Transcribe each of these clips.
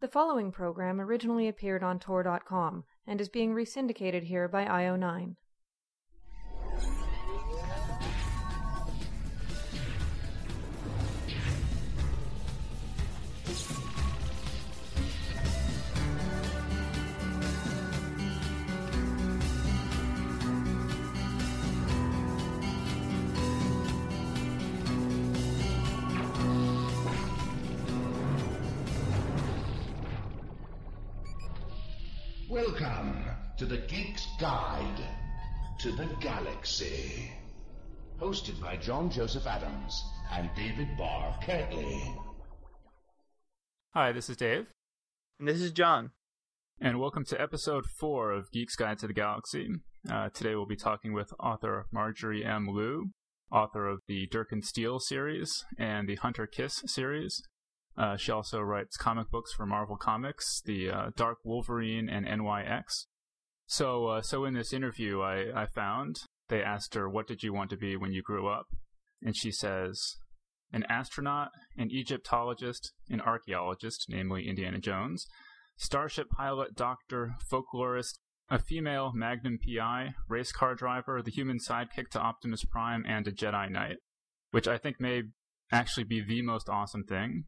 The following program originally appeared on Tor.com and is being resyndicated here by IO9. Guide to the Galaxy. Hosted by John Joseph Adams and David Barr Kirtley. Hi, this is Dave, And this is John. and welcome to episode four of Geek's Guide to the Galaxy. Uh, today we'll be talking with author Marjorie M. Liu, author of the Dirk and Steele series and the Hunter Kiss series. Uh, she also writes comic books for Marvel Comics, the uh, Dark Wolverine and NYX. So, uh, so in this interview, I, I found they asked her, "What did you want to be when you grew up?" And she says, "An astronaut, an Egyptologist, an archaeologist, namely Indiana Jones, starship pilot, doctor, folklorist, a female Magnum PI, race car driver, the human sidekick to Optimus Prime, and a Jedi Knight." Which I think may actually be the most awesome thing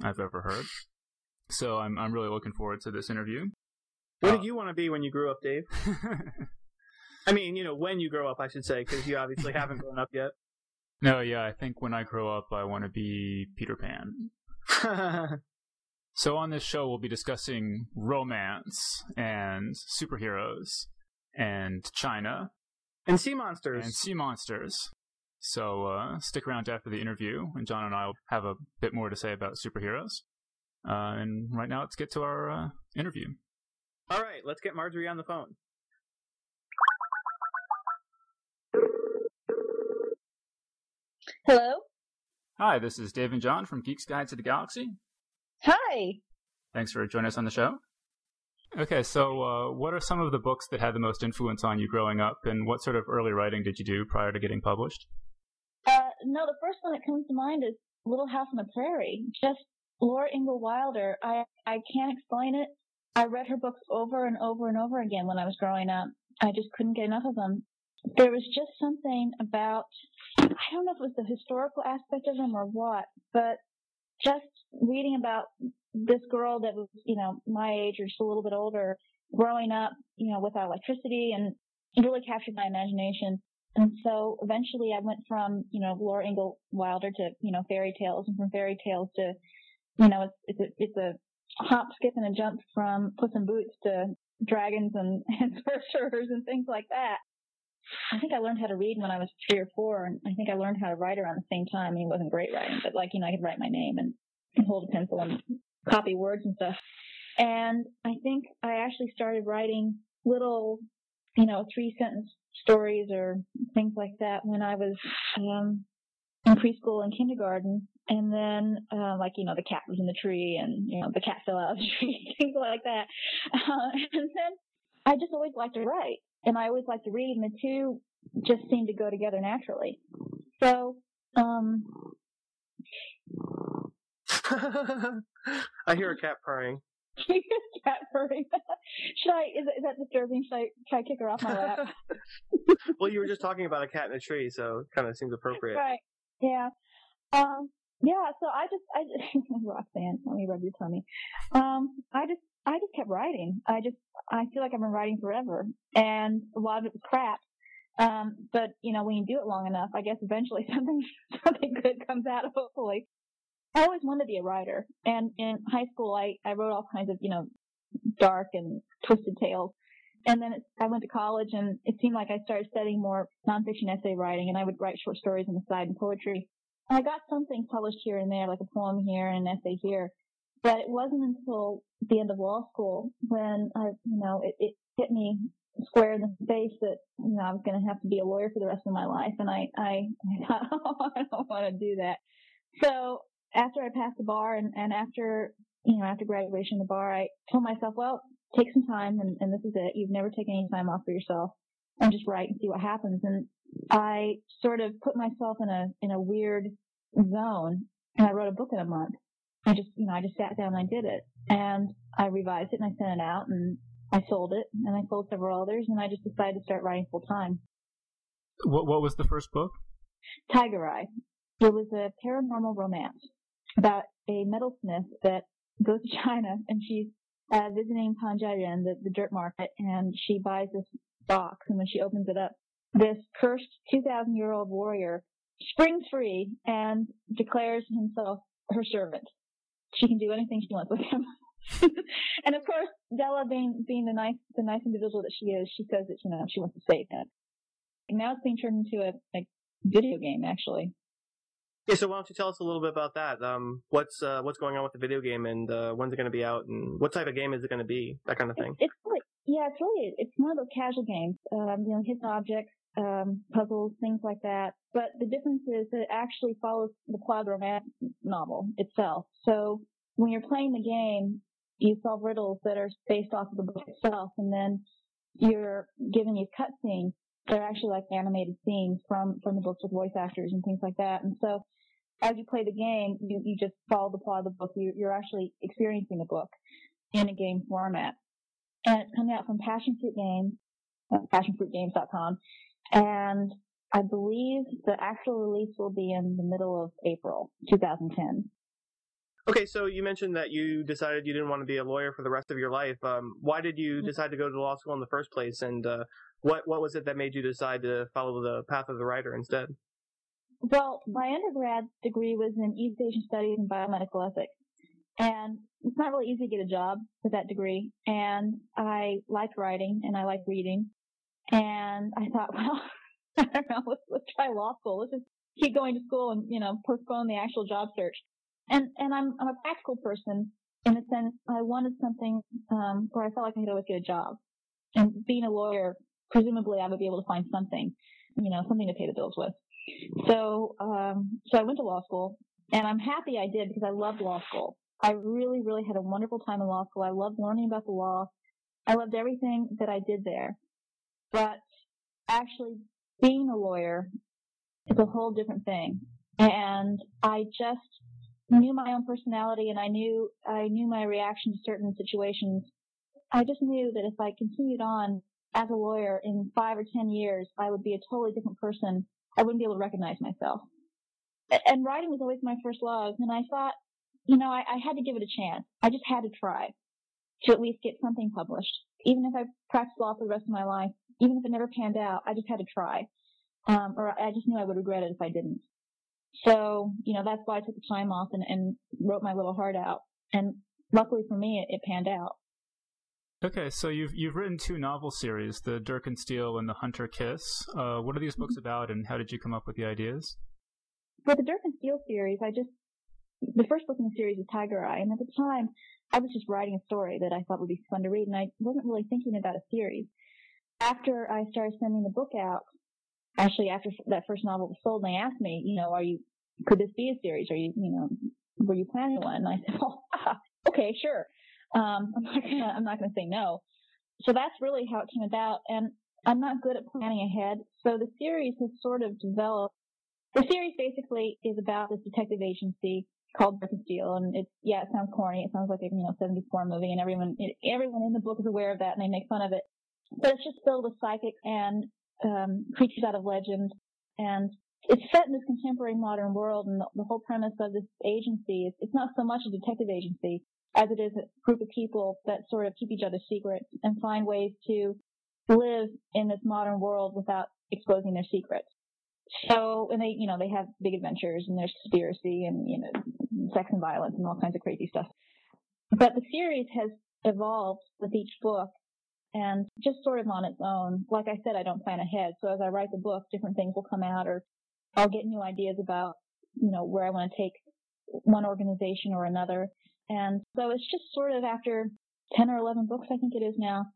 I've ever heard. So I'm I'm really looking forward to this interview. What Uh, did you want to be when you grew up, Dave? I mean, you know, when you grow up, I should say, because you obviously haven't grown up yet. no, yeah, I think when I grow up, I want to be Peter Pan. So on this show, we'll be discussing romance and superheroes and China and sea monsters. and sea monsters. So uh, stick around after the interview, and John and I will have a bit more to say about superheroes. Uh, and right now, let's get to our uh, interview. All right, let's get Marjorie on the phone. Hello? Hi, this is Dave and John from Geeks Guide to the Galaxy. Hi. Thanks for joining us on the show. Okay, so uh, what are some of the books that had the most influence on you growing up, and what sort of early writing did you do prior to getting published? Uh, no, the first one that comes to mind is Little House on the Prairie. Just Laura Ingalls Wilder. I, I can't explain it. I read her books over and over and over again when I was growing up. I just couldn't get enough of them. There was just something about, I don't know if it was the historical aspect of them or what, but just reading about this girl that was, you know, my age or just a little bit older, growing up, you know, without electricity and really captured my imagination. And so eventually I went from, you know, Laura Ingalls Wilder to, you know, fairy tales and from fairy tales to, you know, it's, it's a, it's a hop, skip and a jump from Puss in Boots to dragons and, and sorcerers and things like that. I think I learned how to read when I was three or four and I think I learned how to write around the same time. I mean, it wasn't great writing, but like, you know, I could write my name and, and hold a pencil and copy words and stuff. And I think I actually started writing little, you know, three sentence stories or things like that when I was um, in preschool and kindergarten. And then, uh, like, you know, the cat was in the tree and, you know, the cat fell out of the tree, things like that. Uh, and then I just always liked to write and I always liked to read and the two just seemed to go together naturally. So, um, I hear a cat purring. cat purring. should I, is, is that disturbing? Should I, should I kick her off my lap? well, you were just talking about a cat in a tree, so it kind of seems appropriate. Right. Yeah. Um, yeah, so I just, I just, Roxanne, let me rub your tummy. Um, I just, I just kept writing. I just, I feel like I've been writing forever and a lot of it was crap. Um, but you know, when you do it long enough, I guess eventually something, something good comes out, hopefully. I always wanted to be a writer and in high school I, I wrote all kinds of, you know, dark and twisted tales. And then it, I went to college and it seemed like I started studying more nonfiction essay writing and I would write short stories on the side and poetry. I got something published here and there, like a poem here and an essay here. But it wasn't until the end of law school when I, you know, it, it hit me square in the face that, you know, I was going to have to be a lawyer for the rest of my life. And I, I, I don't want to do that. So after I passed the bar and, and after, you know, after graduation the bar, I told myself, well, take some time and, and this is it. You've never taken any time off for yourself and just write and see what happens. And I sort of put myself in a, in a weird zone and I wrote a book in a month. I just, you know, I just sat down and I did it. and I revised it and I sent it out and I sold it and I sold several others and I just decided to start writing full time. What What was the first book? Tiger Eye. It was a paranormal romance about a metalsmith that goes to China and she's uh, visiting Panjiayuan, the, the dirt market, and she buys this box and when she opens it up, this cursed 2,000 year old warrior springs free and declares himself her servant. She can do anything she wants with him. and of course, Della being being the nice the nice individual that she is, she says that you know she wants to save him. And now it's being turned into a, a video game, actually. Yeah, so why don't you tell us a little bit about that? Um, what's uh, what's going on with the video game, and uh, when's it going to be out, and what type of game is it going to be? That kind of thing. It's, it's really, yeah, it's really it's one of those casual games. Um, you know, hidden objects, um, puzzles, things like that. But the difference is that it actually follows the the romance novel itself. So when you're playing the game, you solve riddles that are based off of the book itself, and then you're given these cutscenes. They're actually like animated scenes from from the books with voice actors and things like that. And so, as you play the game, you you just follow the plot of the book. You, you're actually experiencing the book in a game format, and it's coming out from Passion Fruit Games, uh, PassionFruitGames.com, and I believe the actual release will be in the middle of April 2010. Okay, so you mentioned that you decided you didn't want to be a lawyer for the rest of your life. Um, why did you Mm-hmm. decide to go to law school in the first place, and uh, what what was it that made you decide to follow the path of the writer instead? Well, my undergrad degree was in East Asian Studies and Biomedical Ethics. And it's not really easy to get a job with that degree. And I like writing and I like reading. And I thought, well, I don't know, let's, let's try law school. Let's just keep going to school and, you know, postpone the actual job search. And, and I'm, I'm a practical person in the sense I wanted something, um, where I felt like I could always get a job. And being a lawyer, presumably I would be able to find something, you know, something to pay the bills with. So, um, so I went to law school and I'm happy I did because I loved law school. I really, really had a wonderful time in law school. I loved learning about the law. I loved everything that I did there. But actually being a lawyer is a whole different thing. And I just knew my own personality and I knew, I knew my reaction to certain situations. I just knew that if I continued on as a lawyer in five or ten years, I would be a totally different person I wouldn't be able to recognize myself. And writing was always my first love, and I thought, you know, I, I had to give it a chance. I just had to try to at least get something published. Even if I practiced law for the rest of my life, even if it never panned out, I just had to try. Um, or I just knew I would regret it if I didn't. So, you know, that's why I took the time off and, and wrote my little heart out. And luckily for me, it, it panned out. Okay, so you've you've written two novel series, the Dirk and Steele and the Hunter Kiss. Uh, what are these books about, and how did you come up with the ideas? For the Dirk and Steele series, I just the first book in the series is Tiger Eye, and at the time, I was just writing a story that I thought would be fun to read, and I wasn't really thinking about a series. After I started sending the book out, actually after that first novel was sold, and they asked me, you know, are you could this be a series? Are you, you know, were you planning one? And I said, well, okay, sure. Um, I'm not gonna, say no. So that's really how it came about. And I'm not good at planning ahead. So the series has sort of developed. The series basically is about this detective agency called Dirk and Steele, and it's yeah, it sounds corny. It sounds like a you know 74 movie, and everyone everyone in the book is aware of that, and they make fun of it. But it's just filled with psychics and um, creatures out of legend, and it's set in this contemporary modern world. And the, the whole premise of this agency is it's not so much a detective agency as it is a group of people that sort of keep each other secret and find ways to live in this modern world without exposing their secrets. So, and they, you know, they have big adventures and there's conspiracy and, you know, sex and violence and all kinds of crazy stuff. But the series has evolved with each book and just sort of on its own. Like I said, I don't plan ahead. So as I write the book, different things will come out or I'll get new ideas about, you know, where I want to take one organization or another. And so it's just sort of after 10 or 11 books, I think it is now,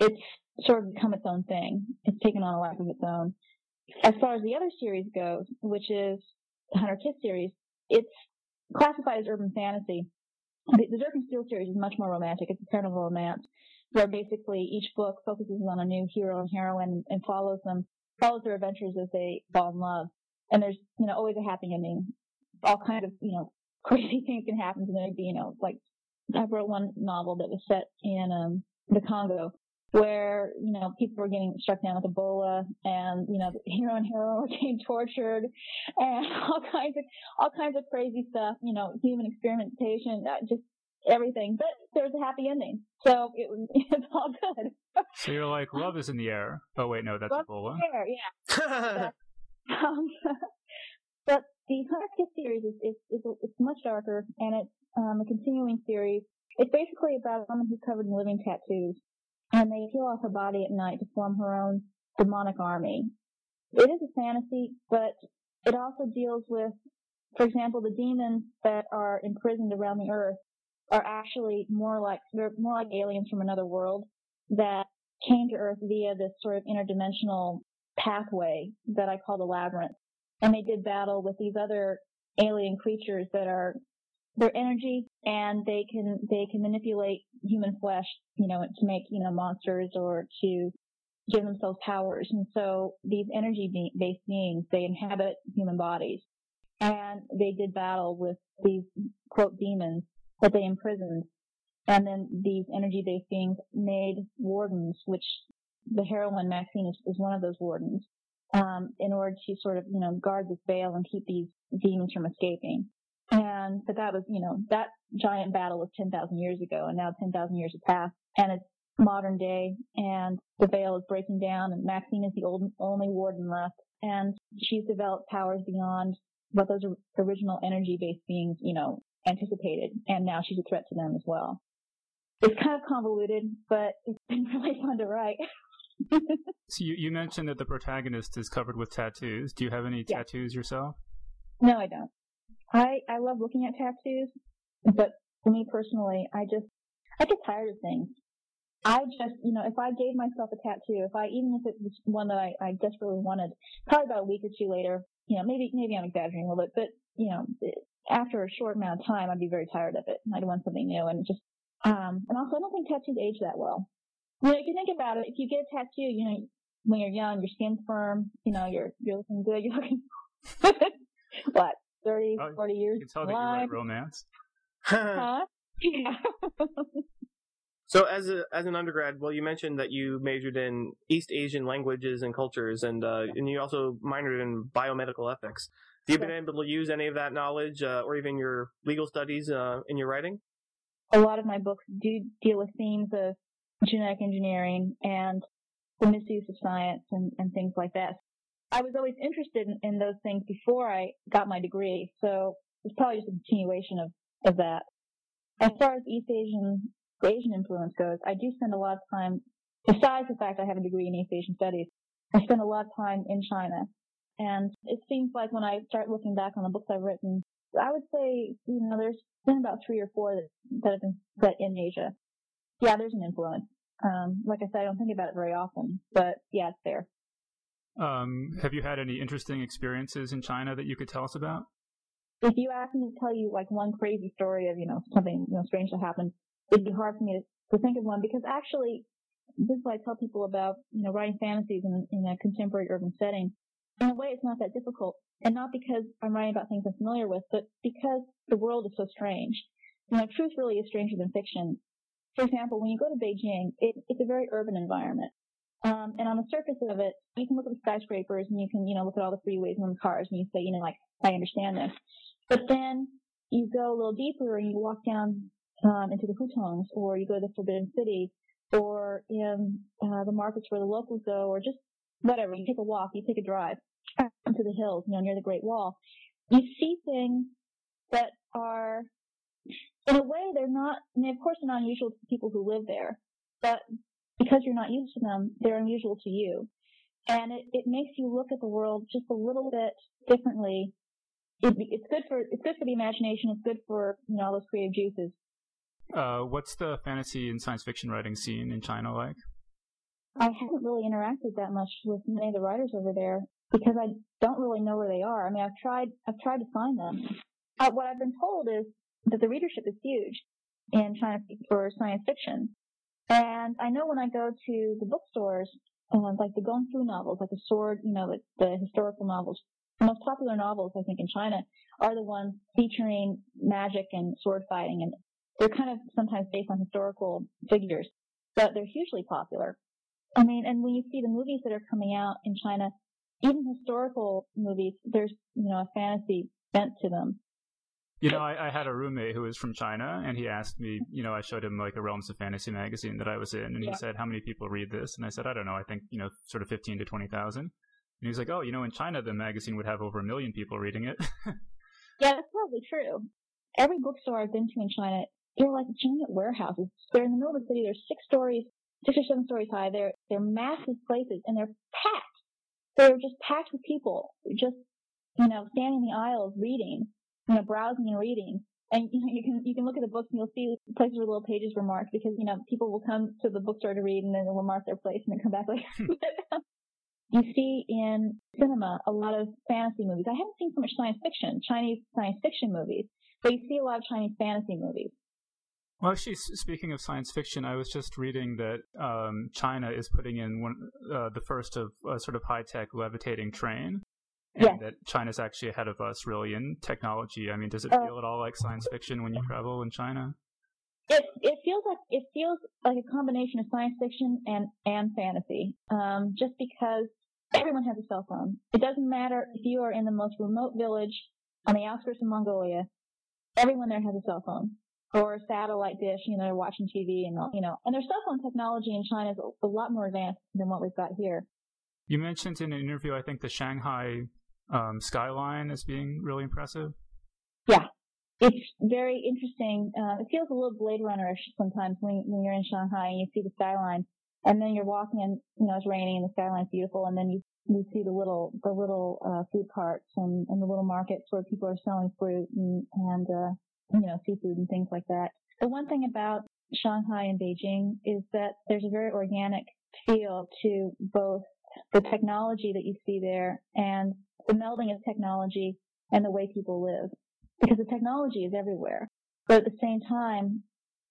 it's sort of become its own thing. It's taken on a life of its own. As far as the other series goes, which is the Hunter Kiss series, it's classified as urban fantasy. The, the Dirk and Steele series is much more romantic. It's a paranormal romance where basically each book focuses on a new hero and heroine and follows them, follows their adventures as they fall in love. And there's, you know, always a happy ending. All kinds of, you know, crazy things can happen there'd be, you know, like I wrote one novel that was set in um, the Congo where, you know, people were getting struck down with Ebola and, you know, the hero and heroine were getting tortured and all kinds of, all kinds of crazy stuff, you know, human experimentation, just everything. But there's a happy ending. So it was, it's all good. So you're like, love is in the air. Oh, wait, no, that's Love Ebola. There, yeah. Um, but the Hunter Kiss series is, is, is it's much darker and it's um, a continuing series. It's basically about a woman who's covered in living tattoos and they peel off her body at night to form her own demonic army. It is a fantasy, but it also deals with, for example, the demons that are imprisoned around the earth are actually more like, they're more like aliens from another world that came to earth via this sort of interdimensional pathway that I call the labyrinth. And they did battle with these other alien creatures that are their energy and they can they can manipulate human flesh, you know, to make, you know, monsters or to give themselves powers. And so these energy based beings, they inhabit human bodies. And they did battle with these quote demons that they imprisoned. And then these energy based beings made wardens, which the heroine Maxine is, is one of those wardens, um, in order to sort of, you know, guard this veil and keep these demons from escaping. And, but that was, you know, that giant battle was 10,000 years ago and now 10,000 years have passed and it's modern day and the veil is breaking down and Maxine is the old, only warden left and she's developed powers beyond what those original energy based beings, you know, anticipated and now she's a threat to them as well. It's kind of convoluted, but it's been really fun to write. So you, you mentioned that the protagonist is covered with tattoos. Do you have any Yeah. tattoos yourself? No, I don't. I I love looking at tattoos, but for me personally, I just I get tired of things. I just, you know, if I gave myself a tattoo, if I even if it was one that I, I desperately wanted, probably about a week or two later, you know, maybe maybe I'm exaggerating a little bit, but you know, after a short amount of time, I'd be very tired of it. I'd want something new, and just um, and also I don't think tattoos age that well. You know, if you think about it, if you get a tattoo, you know, when you're young, your skin's firm, you know, you're you're looking good, you're looking what 30, Oh, 40 years You can tell that you alive. write romance. Huh? Yeah. so as a as an undergrad, well, you mentioned that you majored in East Asian languages and cultures, and uh, and you also minored in biomedical ethics. Have you been able to use any of that knowledge, uh, or even your legal studies, uh, in your writing? a lot of my books do deal with themes of genetic engineering and the misuse of science and, and things like that. I was always interested in, in those things before I got my degree, so it's probably just a continuation of, of that. As far as East Asian Asian influence goes, I do spend a lot of time, besides the fact I have a degree in East Asian studies, I spend a lot of time in China. And it seems like when I start looking back on the books I've written, I would say, you know, there's been about three or four that, that have been set in Asia. Yeah, there's an influence. Um, like I said, I don't think about it very often, but yeah, it's there. Um, have you had any interesting experiences in China that you could tell us about? If you asked me to tell you like one crazy story of, you know, something, you know, strange that happened, it'd be hard for me to, to think of one because actually, this is what I tell people about, you know, writing fantasies in, in a contemporary urban setting. In a way, it's not that difficult. And not because I'm writing about things I'm familiar with, but because the world is so strange. You know, truth really is stranger than fiction. For example, when you go to Beijing, it, it's a very urban environment. Um, and on the surface of it, you can look at the skyscrapers and you can, you know, look at all the freeways and the cars and you say, you know, like, I understand this. But then you go a little deeper and you walk down um, into the hutongs or you go to the Forbidden City or in uh, the markets where the locals go or just whatever. You take a walk, you take a drive into the hills, you know, near the Great Wall. You see things that are, in a way, they're not, I mean, of course they're not unusual to people who live there, but because you're not used to them, they're unusual to you. And it, it makes you look at the world just a little bit differently. It, it's good for, it's good for the imagination, it's good for, you know, all those creative juices. Uh, what's the fantasy and science fiction writing scene in China like? I haven't really interacted that much with many of the writers over there because I don't really know where they are. I mean, I've tried, I've tried to find them. Uh, what I've been told is that the readership is huge in China for science fiction. And I know when I go to the bookstores, uh, like the Gong Fu novels, like the sword, you know, the historical novels, the most popular novels, I think, in China are the ones featuring magic and sword fighting. And They're kind of sometimes based on historical figures, but they're hugely popular. I mean, and when you see the movies that are coming out in China, even historical movies, there's, you know, a fantasy bent to them. You know, I, I, had a roommate who was from China, and he asked me, you know, I showed him like a Realms of Fantasy magazine that I was in, and he yeah. said, "How many people read this?" And I said, "I don't know. I think you know, sort of fifteen to twenty thousand. And he's like, "Oh, you know, in China, the magazine would have over a million people reading it." yeah, that's probably true. Every bookstore I've been to in China, they're like giant warehouses. They're in the middle of the city. They're six stories, six or seven stories high. They're they're massive places, and they're packed. They're just packed with people, just you know, standing in the aisles reading you know, browsing and reading. And you know, you can you can look at the books and you'll see places where little pages were marked because you know people will come to the bookstore to read and then they'll mark their place and then come back later. Hmm. you see in cinema a lot of fantasy movies. I haven't seen so much science fiction, Chinese science fiction movies, but you see a lot of Chinese fantasy movies. Well, actually, speaking of science fiction, I was just reading that um, China is putting in one, uh, the first of a sort of high tech levitating train and yes. that China's actually ahead of us really in technology. I mean, does it uh, feel at all like science fiction when you travel in China? It it feels like it feels like a combination of science fiction and and fantasy. Um, just because everyone has a cell phone. It doesn't matter if you are in the most remote village on the outskirts of Mongolia. Everyone there has a cell phone or a satellite dish. You know, watching TV and you know, and their cell phone technology in China is a lot more advanced than what we've got here. You mentioned in an interview, I think, the Shanghai um, skyline as being really impressive? Yeah, it's very interesting. Uh, it feels a little Blade Runnerish sometimes when when you're in Shanghai and you see the skyline, and then you're walking and you know it's raining and the skyline's beautiful, and then you you see the little the little uh, food carts and, and the little markets where people are selling fruit and and uh, you know seafood and things like that. The one thing about Shanghai and Beijing is that there's a very organic feel to both the technology that you see there and the melding of technology and the way people live. Because the technology is everywhere. But at the same time,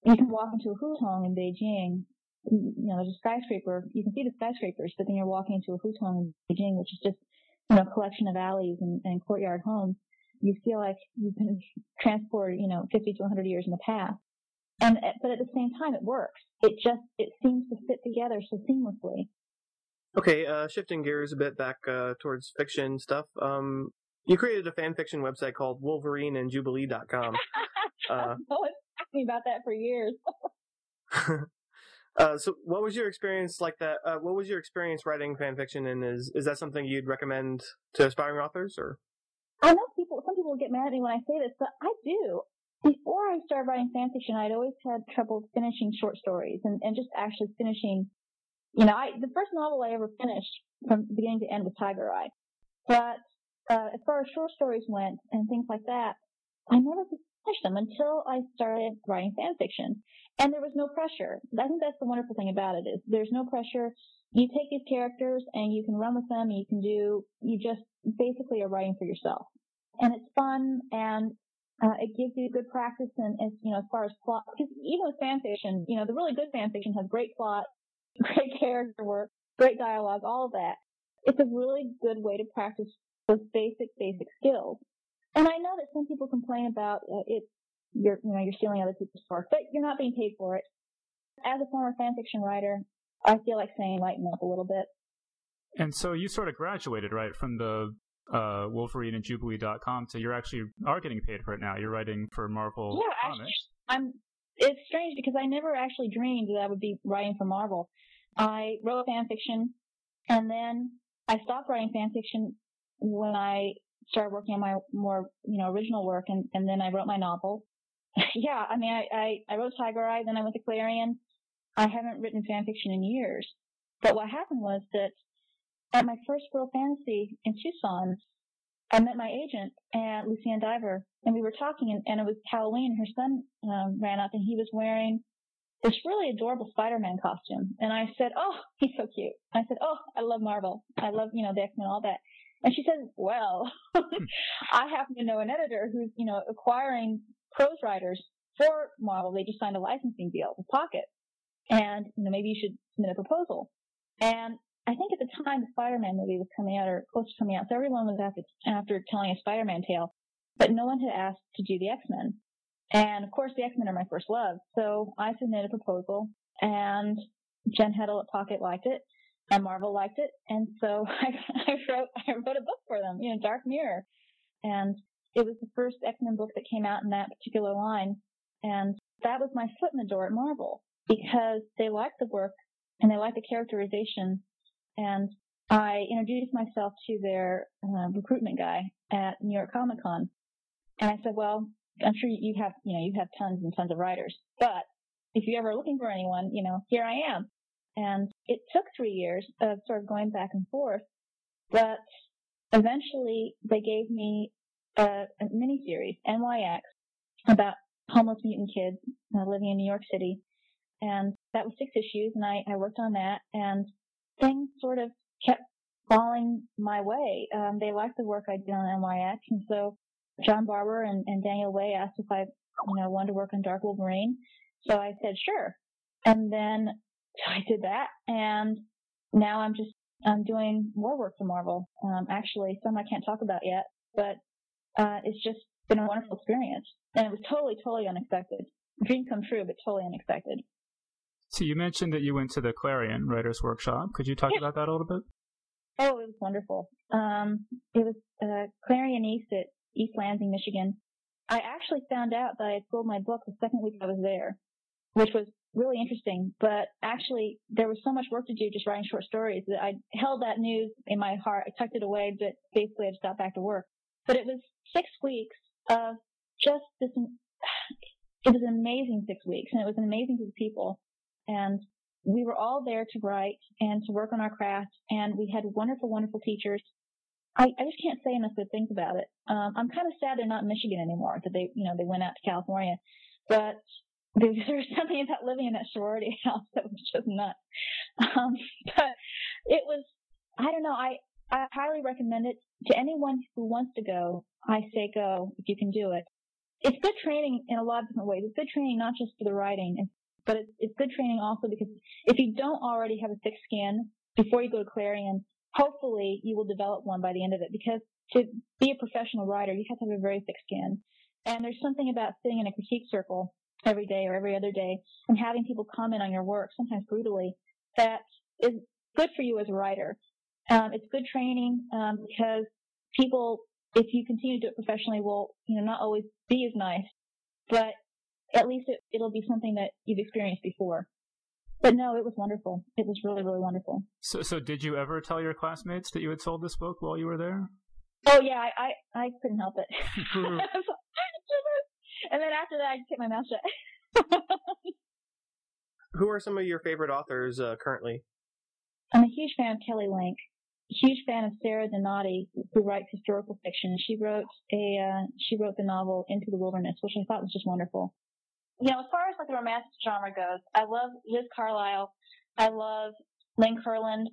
you can walk into a hutong in Beijing, you know, there's a skyscraper, you can see the skyscrapers, but then you're walking into a hutong in Beijing, which is just, you know, a collection of alleys and, and courtyard homes. You feel like you've been transported, you know, 50 to 100 years in the past. And, but at the same time, it works. It just, it seems to fit together so seamlessly. Okay, uh, shifting gears a bit back uh, towards fiction stuff. Um, you created a fan fiction website called WolverineandJubilee.com. uh, one's asked me about that for years. uh, so, what was your experience like that? Uh, what was your experience writing fan fiction, and is is that something you'd recommend to aspiring authors? Or I know people. Some people get mad at me when I say this, but I do. Before I started writing fan fiction, I'd always had trouble finishing short stories and, and just actually finishing you know, I, the first novel I ever finished from beginning to end was Tiger Eye. But, uh, as far as short stories went and things like that, I never finished them until I started writing fan fiction. And there was no pressure. I think that's the wonderful thing about it is there's no pressure. You take these characters and you can run with them and you can do, you just basically are writing for yourself. And it's fun and uh, it gives you good practice and, as you know, as far as plot, because even with fan fiction, you know, the really good fan fiction has great plot great character work, great dialogue, all of that. It's a really good way to practice those basic, basic skills. And I know that some people complain about uh, it, you're, you know, you're stealing other people's work, but you're not being paid for it. As a former fan fiction writer, I feel like saying lighten up a little bit. And so you sort of graduated, right, from the uh, Wolverine and Jubilee.com, so you're actually are getting paid for it now. You're writing for Marvel yeah, Comics. Actually, I'm it's strange because I never actually dreamed that I would be writing for Marvel. I wrote fan fiction and then I stopped writing fan fiction when I started working on my more, you know, original work and, and then I wrote my novel. yeah, I mean, I, I, I wrote Tiger Eye, then I went to Clarion. I haven't written fan fiction in years. But what happened was that at my first World Fantasy in Tucson, I met my agent at Lucienne Diver, and we were talking, and, and it was Halloween. Her son um, ran up, and he was wearing this really adorable Spider-Man costume. And I said, "Oh, he's so cute." I said, "Oh, I love Marvel. I love you know the X-Men, all that." And she said, "Well, I happen to know an editor who's you know acquiring prose writers for Marvel. They just signed a licensing deal with Pocket, and you know maybe you should submit a proposal." And I think at the time the Spider-Man movie was coming out or close to coming out, so everyone was after after telling a Spider-Man tale, but no one had asked to do the X-Men. And of course, the X-Men are my first love. So I submitted a proposal and Jen Heddle at Pocket liked it and Marvel liked it. And so I, I wrote, I wrote a book for them, you know, Dark Mirror. And it was the first X-Men book that came out in that particular line. And that was my foot in the door at Marvel because they liked the work and they liked the characterization. And I introduced myself to their uh, recruitment guy at New York Comic Con. And I said, well, I'm sure you have, you know, you have tons and tons of writers, but if you're ever looking for anyone, you know, here I am. And it took three years of sort of going back and forth, but eventually they gave me a, a mini series, NYX, about homeless mutant kids uh, living in New York City. And that was six issues and I, I worked on that and things sort of kept falling my way. Um, they liked the work I did on NYX and so John Barber and, and Daniel Way asked if I, you know, wanted to work on Dark Wolverine. So I said, sure. And then I did that and now I'm just, I'm doing more work for Marvel. Um, actually some I can't talk about yet, but, uh, it's just been a wonderful experience. And it was totally, totally unexpected. Dream come true, but totally unexpected. So you mentioned that you went to the Clarion Writers Workshop. Could you talk Yeah. about that a little bit? Oh, it was wonderful. Um, it was uh, Clarion East at East Lansing, Michigan. I actually found out that I had sold my book the second week I was there, which was really interesting. But actually, there was so much work to do just writing short stories that I held that news in my heart. I tucked it away, but basically I just got back to work. But it was six weeks of just this. It was an amazing six weeks, and it was an amazing group of people. And we were all there to write and to work on our craft, and we had wonderful, wonderful teachers. I, I just can't say enough good things about it. Um, I'm kind of sad they're not in Michigan anymore, that they, you know, they went out to California. But there, there's something about living in that sorority house that was just nuts. Um, but it was, I don't know, I, I highly recommend it to anyone who wants to go. I say go if you can do it. It's good training in a lot of different ways. It's good training not just for the writing, but it's, it's good training also because if you don't already have a thick skin before you go to Clarion, hopefully you will develop one by the end of it because to be a professional writer, you have to have a very thick skin. And there's something about sitting in a critique circle every day or every other day and having people comment on your work, sometimes brutally, that is good for you as a writer. Um, it's good training um, because people, if you continue to do it professionally, will you know not always be as nice, but at least it, it'll be something that you've experienced before. But no, it was wonderful. It was really, really wonderful. So, so did you ever tell your classmates that you had sold this book while you were there? Oh yeah, I, I, I couldn't help it. and then after that, I just kept my mouth shut. Who are some of your favorite authors uh, currently? I'm a huge fan of Kelly Link. Huge fan of Sara Donati, who writes historical fiction. She wrote a, uh, she wrote the novel Into the Wilderness, which I thought was just wonderful. You know, as far as like the romance genre goes, I love Liz Carlyle. I love Lynn Kurland,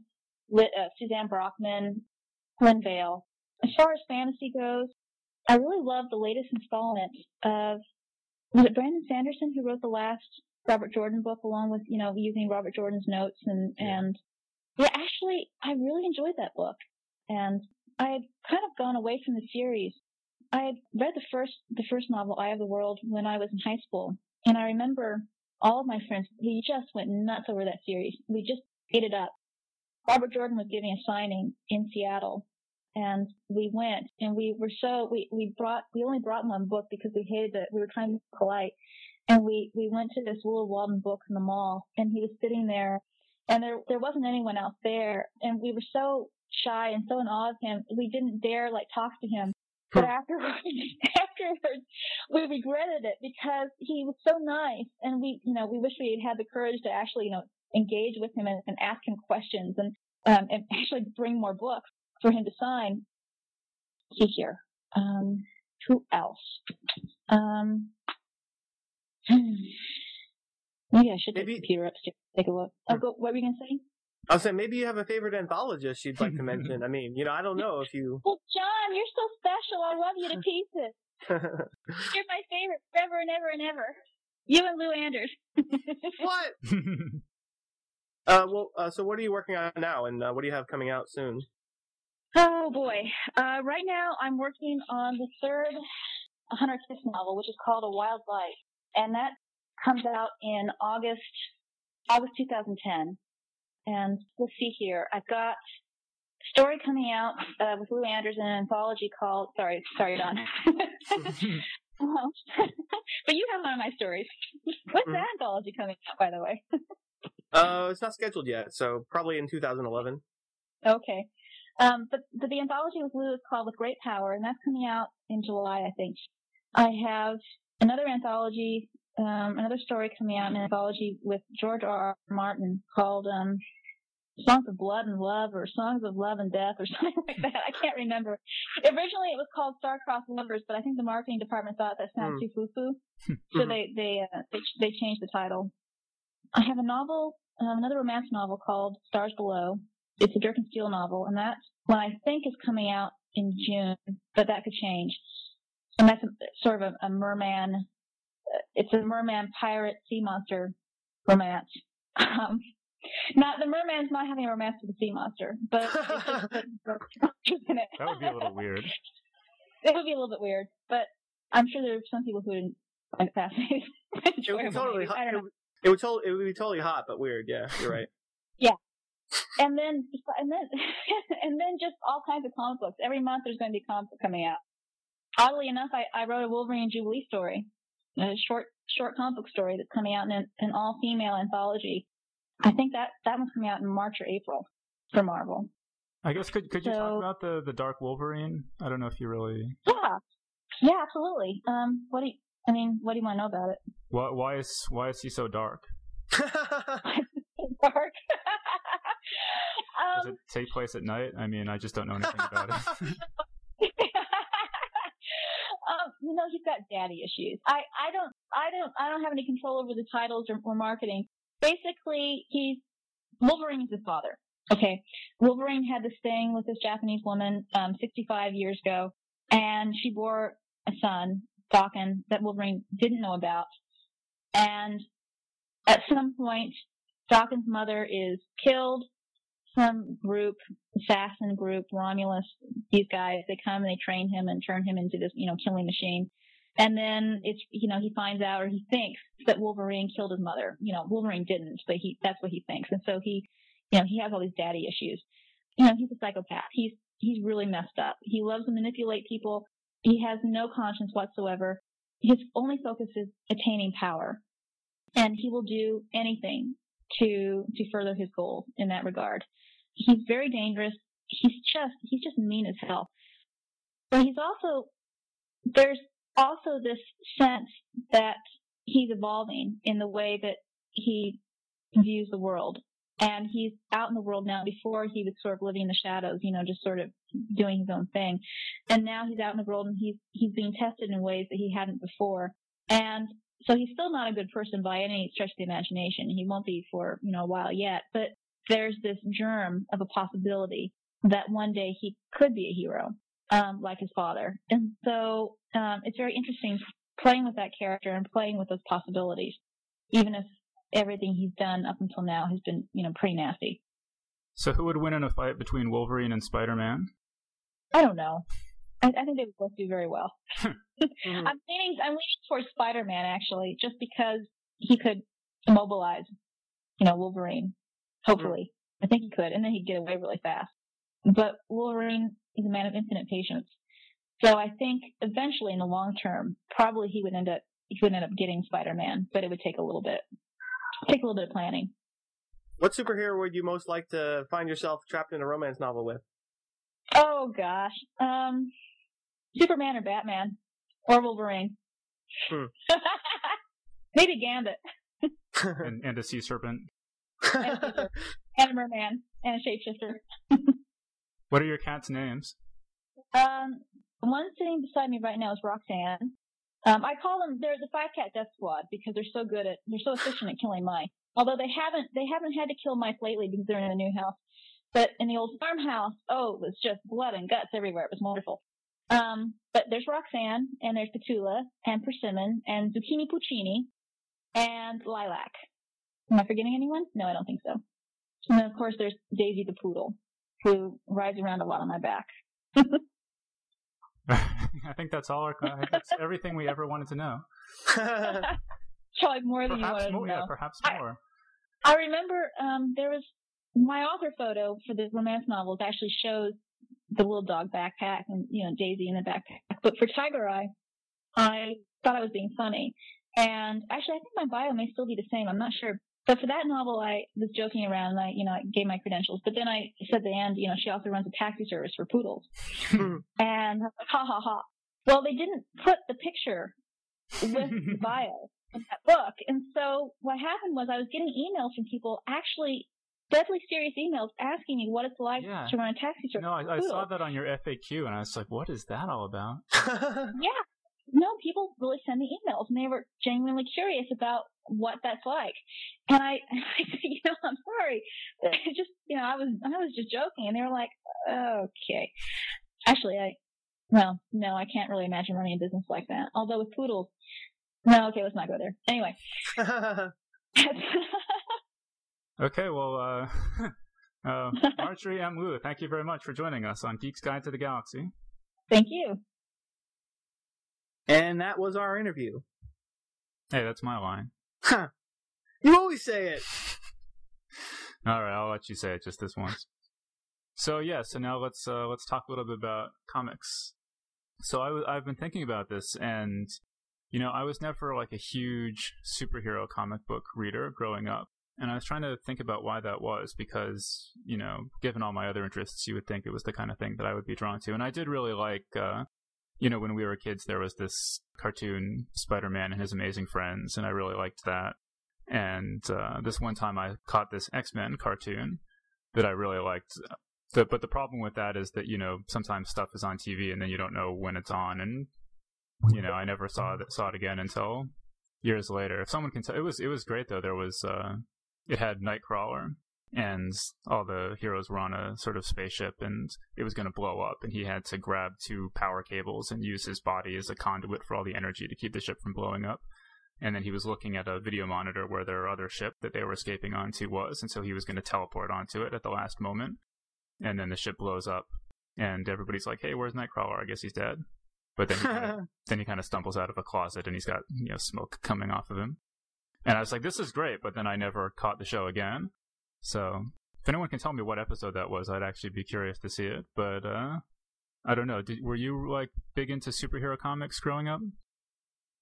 uh, Suzanne Brockmann, Lynn Viehl. As far as fantasy goes, I really love the latest installment of, was it Brandon Sanderson who wrote the last Robert Jordan book along with, you know, using Robert Jordan's notes and, and yeah, actually, I really enjoyed that book. And I had kind of gone away from the series. I had read the first, the first novel, Eye of the World, when I was in high school. And I remember all of my friends, we just went nuts over that series. We just ate it up. Robert Jordan was giving a signing in Seattle and we went and we were so, we, we brought, we only brought one book because we hated it. We were trying to be polite and we, we went to this Will Walden book in the mall and he was sitting there and there, there wasn't anyone else there and we were so shy and so in awe of him, we didn't dare like talk to him. But afterwards, afterwards, we regretted it because he was so nice, and we, you know, we wish we had had the courage to actually, you know, engage with him and, and ask him questions and um, and actually bring more books for him to sign. See here, um, who else? Um, maybe I should take Maybe- the computer upstairs take a look. Oh, go, what were you gonna say? I was saying maybe you have a favorite anthologist you'd like to mention. I mean, you know, I don't know if you. Well, John, you're so special. I love you to pieces. You're my favorite forever and ever and ever. You and Lou Anders. what? Uh, well, uh, so what are you working on now, and uh, what do you have coming out soon? Oh boy. Uh, right now I'm working on the third, a Hunter Kiss novel, which is called A Wild Light, and that comes out in August August 2010. And let's see here, I've got a story coming out uh, with Lou Anderson, an anthology called sorry sorry Don. but you have one of my stories. Mhm. that anthology coming out, by the way? uh, it's not scheduled yet, so probably in 2011. Okay. Um, but, but the anthology with Lou is called With Great Power, and that's coming out in July, I think. I have another anthology, um, another story coming out, an anthology with George R. R. Martin called um, Songs of Blood and Love or Songs of Love and Death or something like that. I can't remember. Originally it was called Star-Crossed Lovers, but I think the marketing department thought that sounded Hmm. too foo-foo, so Mhm. they they, uh, they they changed the title. I have a novel, um, another romance novel called Stars Below. It's a Dirk and Steele novel, and that one I think is coming out in June, but that could change. And that's a, sort of a, a merman. It's a merman pirate sea monster romance. Um, not the merman's not having a romance with the sea monster, but it's just in it. That would be a little weird. It would be a little bit weird, but I'm sure there are some people who would find it fascinating. It would be totally hot. It would, it would totally, it would be totally hot, but weird. Yeah, you're right. Yeah, and then and then and then just all kinds of comic books. Every month there's going to be a comic book coming out. Oddly enough, I, I wrote a Wolverine Jubilee story, a short short comic book story that's coming out in an, an all female anthology. I think that that one's coming out in March or April for Marvel. I guess could could you talk about the the Dark Wolverine? I don't know if you really. Yeah, yeah, absolutely. Um, what do you, I mean? What do you want to know about it? Why why is why is he so dark? Dark. Does um, it take place at night? I mean, I just don't know anything about it. um, you know, he's got daddy issues. I, I don't, I don't, I don't have any control over the titles or, or marketing. Basically, he's Wolverine's his father. Okay, Wolverine had this thing with this Japanese woman, um, 65 years ago, and she bore a son, Daken, that Wolverine didn't know about. And at some point, Daken's mother is killed. Some group, assassin group, Romulus, these guys, they come and they train him and turn him into this, you know, killing machine. And then it's, you know, he finds out or he thinks that Wolverine killed his mother. You know, Wolverine didn't, but he, that's what he thinks. And so he, you know, he has all these daddy issues. You know, he's a psychopath. He's, he's really messed up. He loves to manipulate people. He has no conscience whatsoever. His only focus is attaining power. And he will do anything to, to further his goals in that regard. He's very dangerous. He's just, he's just mean as hell. But he's also, there's also this sense that he's evolving in the way that he views the world. And he's out in the world now. Before he was sort of living in the shadows, you know, just sort of doing his own thing. And now he's out in the world and he's, he's being tested in ways that he hadn't before. And so he's still not a good person by any stretch of the imagination. He won't be for, you know, a while yet, but there's this germ of a possibility that one day he could be a hero, um, like his father. And so, um, it's very interesting playing with that character and playing with those possibilities, even if everything he's done up until now has been, you know, pretty nasty. So who would win in a fight between Wolverine and Spider Man? I don't know. I, I think they would both do very well. Mhm. I'm leaning, I'm leaning towards Spider-Man actually, just because he could immobilize, you know, Wolverine. Hopefully, I think he could, and then he'd get away really fast. But Wolverine is a man of infinite patience, so I think eventually, in the long term, probably he would end up he would end up getting Spider-Man, but it would take a little bit, take a little bit of planning. What superhero would you most like to find yourself trapped in a romance novel with? Oh gosh, um, Superman or Batman or Wolverine. Hmm. Maybe Gambit and, and a sea serpent. and a merman and a shapeshifter. What are your cat's names? Um, the one sitting beside me right now is Roxanne. Um, I call them they're the five cat death squad because they're so good at they're so efficient at killing mice. Although they haven't they haven't had to kill mice lately because they're in a new house. But in the old farmhouse, oh, it was just blood and guts everywhere. It was wonderful. Um, but there's Roxanne and there's Petula and Persimmon and Zucchini Puccini and Lilac. Am I forgetting anyone? No, I don't think so. And then of course there's Daisy the poodle, who rides around a lot on my back. I think that's all. Our, I that's everything we ever wanted to know. Probably more than you Perhaps wanted more. to know. Yeah, perhaps I- more. I remember um, there was my author photo for the romance novels actually shows the little dog backpack and you know Daisy in the backpack. But for Tiger Eye, I thought I was being funny, and actually I think my bio may still be the same. I'm not sure. But for that novel, I was joking around. And I, you know, I gave my credentials. But then I said the end, you know, she also runs a taxi service for poodles. Hmm. and I was like, ha ha ha. Well, they didn't put the picture with the bio in that book. And so what happened was I was getting emails from people, actually deadly serious emails, asking me what it's like Yeah. to run a taxi service. No, I, I saw that on your FAQ, and I was like, "What is that all about?" Yeah. No, people really send me emails and they were genuinely curious about what that's like. And I, I said, you know, I'm sorry. It just, you know, I was, I was just joking and they were like, okay. Actually, I, well, no, I can't really imagine running a business like that. Although with poodles, no, okay, let's not go there. Anyway. Okay, well, uh, uh, Marjorie M. Liu, thank you very much for joining us on Geek's Guide to the Galaxy. Thank you. and that was our interview. Hey, that's my line. Huh. You always say it. All right, I'll let you say it just this once. So yeah, so now let's uh, let's talk a little bit about comics. So I w- I've been thinking about this, and you know, I was never like a huge superhero comic book reader growing up, and I was trying to think about why that was because you know, given all my other interests, you would think it was the kind of thing that I would be drawn to, and I did really like. Uh, you know, when we were kids, there was this cartoon Spider-Man and his amazing friends, and I really liked that. And uh, this one time, I caught this X-Men cartoon that I really liked. The, but the problem with that is that you know sometimes stuff is on TV and then you don't know when it's on, and you know I never saw it saw it again until years later. If someone can tell, it was it was great though. There was uh, it had Nightcrawler, and all the heroes were on a sort of spaceship, and it was going to blow up, and he had to grab two power cables and use his body as a conduit for all the energy to keep the ship from blowing up. And then he was looking at a video monitor where their other ship that they were escaping onto was, and so he was going to teleport onto it at the last moment. And then the ship blows up, and everybody's like, "Hey, where's Nightcrawler? I guess he's dead." But then he kinda, then he kind of stumbles out of a closet, and he's got you know smoke coming off of him. And I was like, "This is great," but then I never caught the show again. So if anyone can tell me what episode that was, I'd actually be curious to see it. But uh, I don't know. Did, were you like big into superhero comics growing up?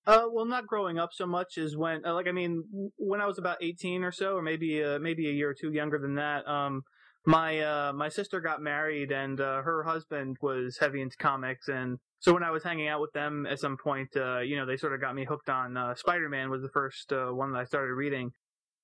Uh, well, not growing up so much as when, uh, like, I mean, when I was about eighteen or so, or maybe, uh, maybe a year or two younger than that. Um, my uh, my sister got married, and uh, her husband was heavy into comics, and so when I was hanging out with them at some point, uh, you know, they sort of got me hooked on uh, Spider Man was the first uh, one that I started reading.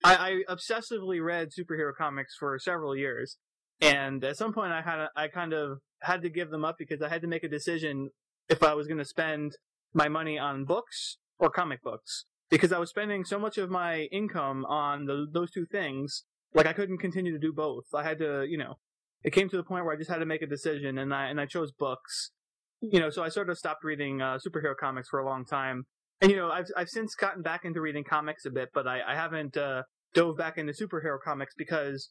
I, I obsessively read superhero comics for several years, and at some point, I had a, I kind of had to give them up because I had to make a decision if I was going to spend my money on books or comic books because I was spending so much of my income on the, those two things. Like I couldn't continue to do both. I had to, you know, it came to the point where I just had to make a decision, and I and I chose books. You know, so I sort of stopped reading uh, superhero comics for a long time. And you know, I've I've since gotten back into reading comics a bit, but I, I haven't uh, dove back into superhero comics because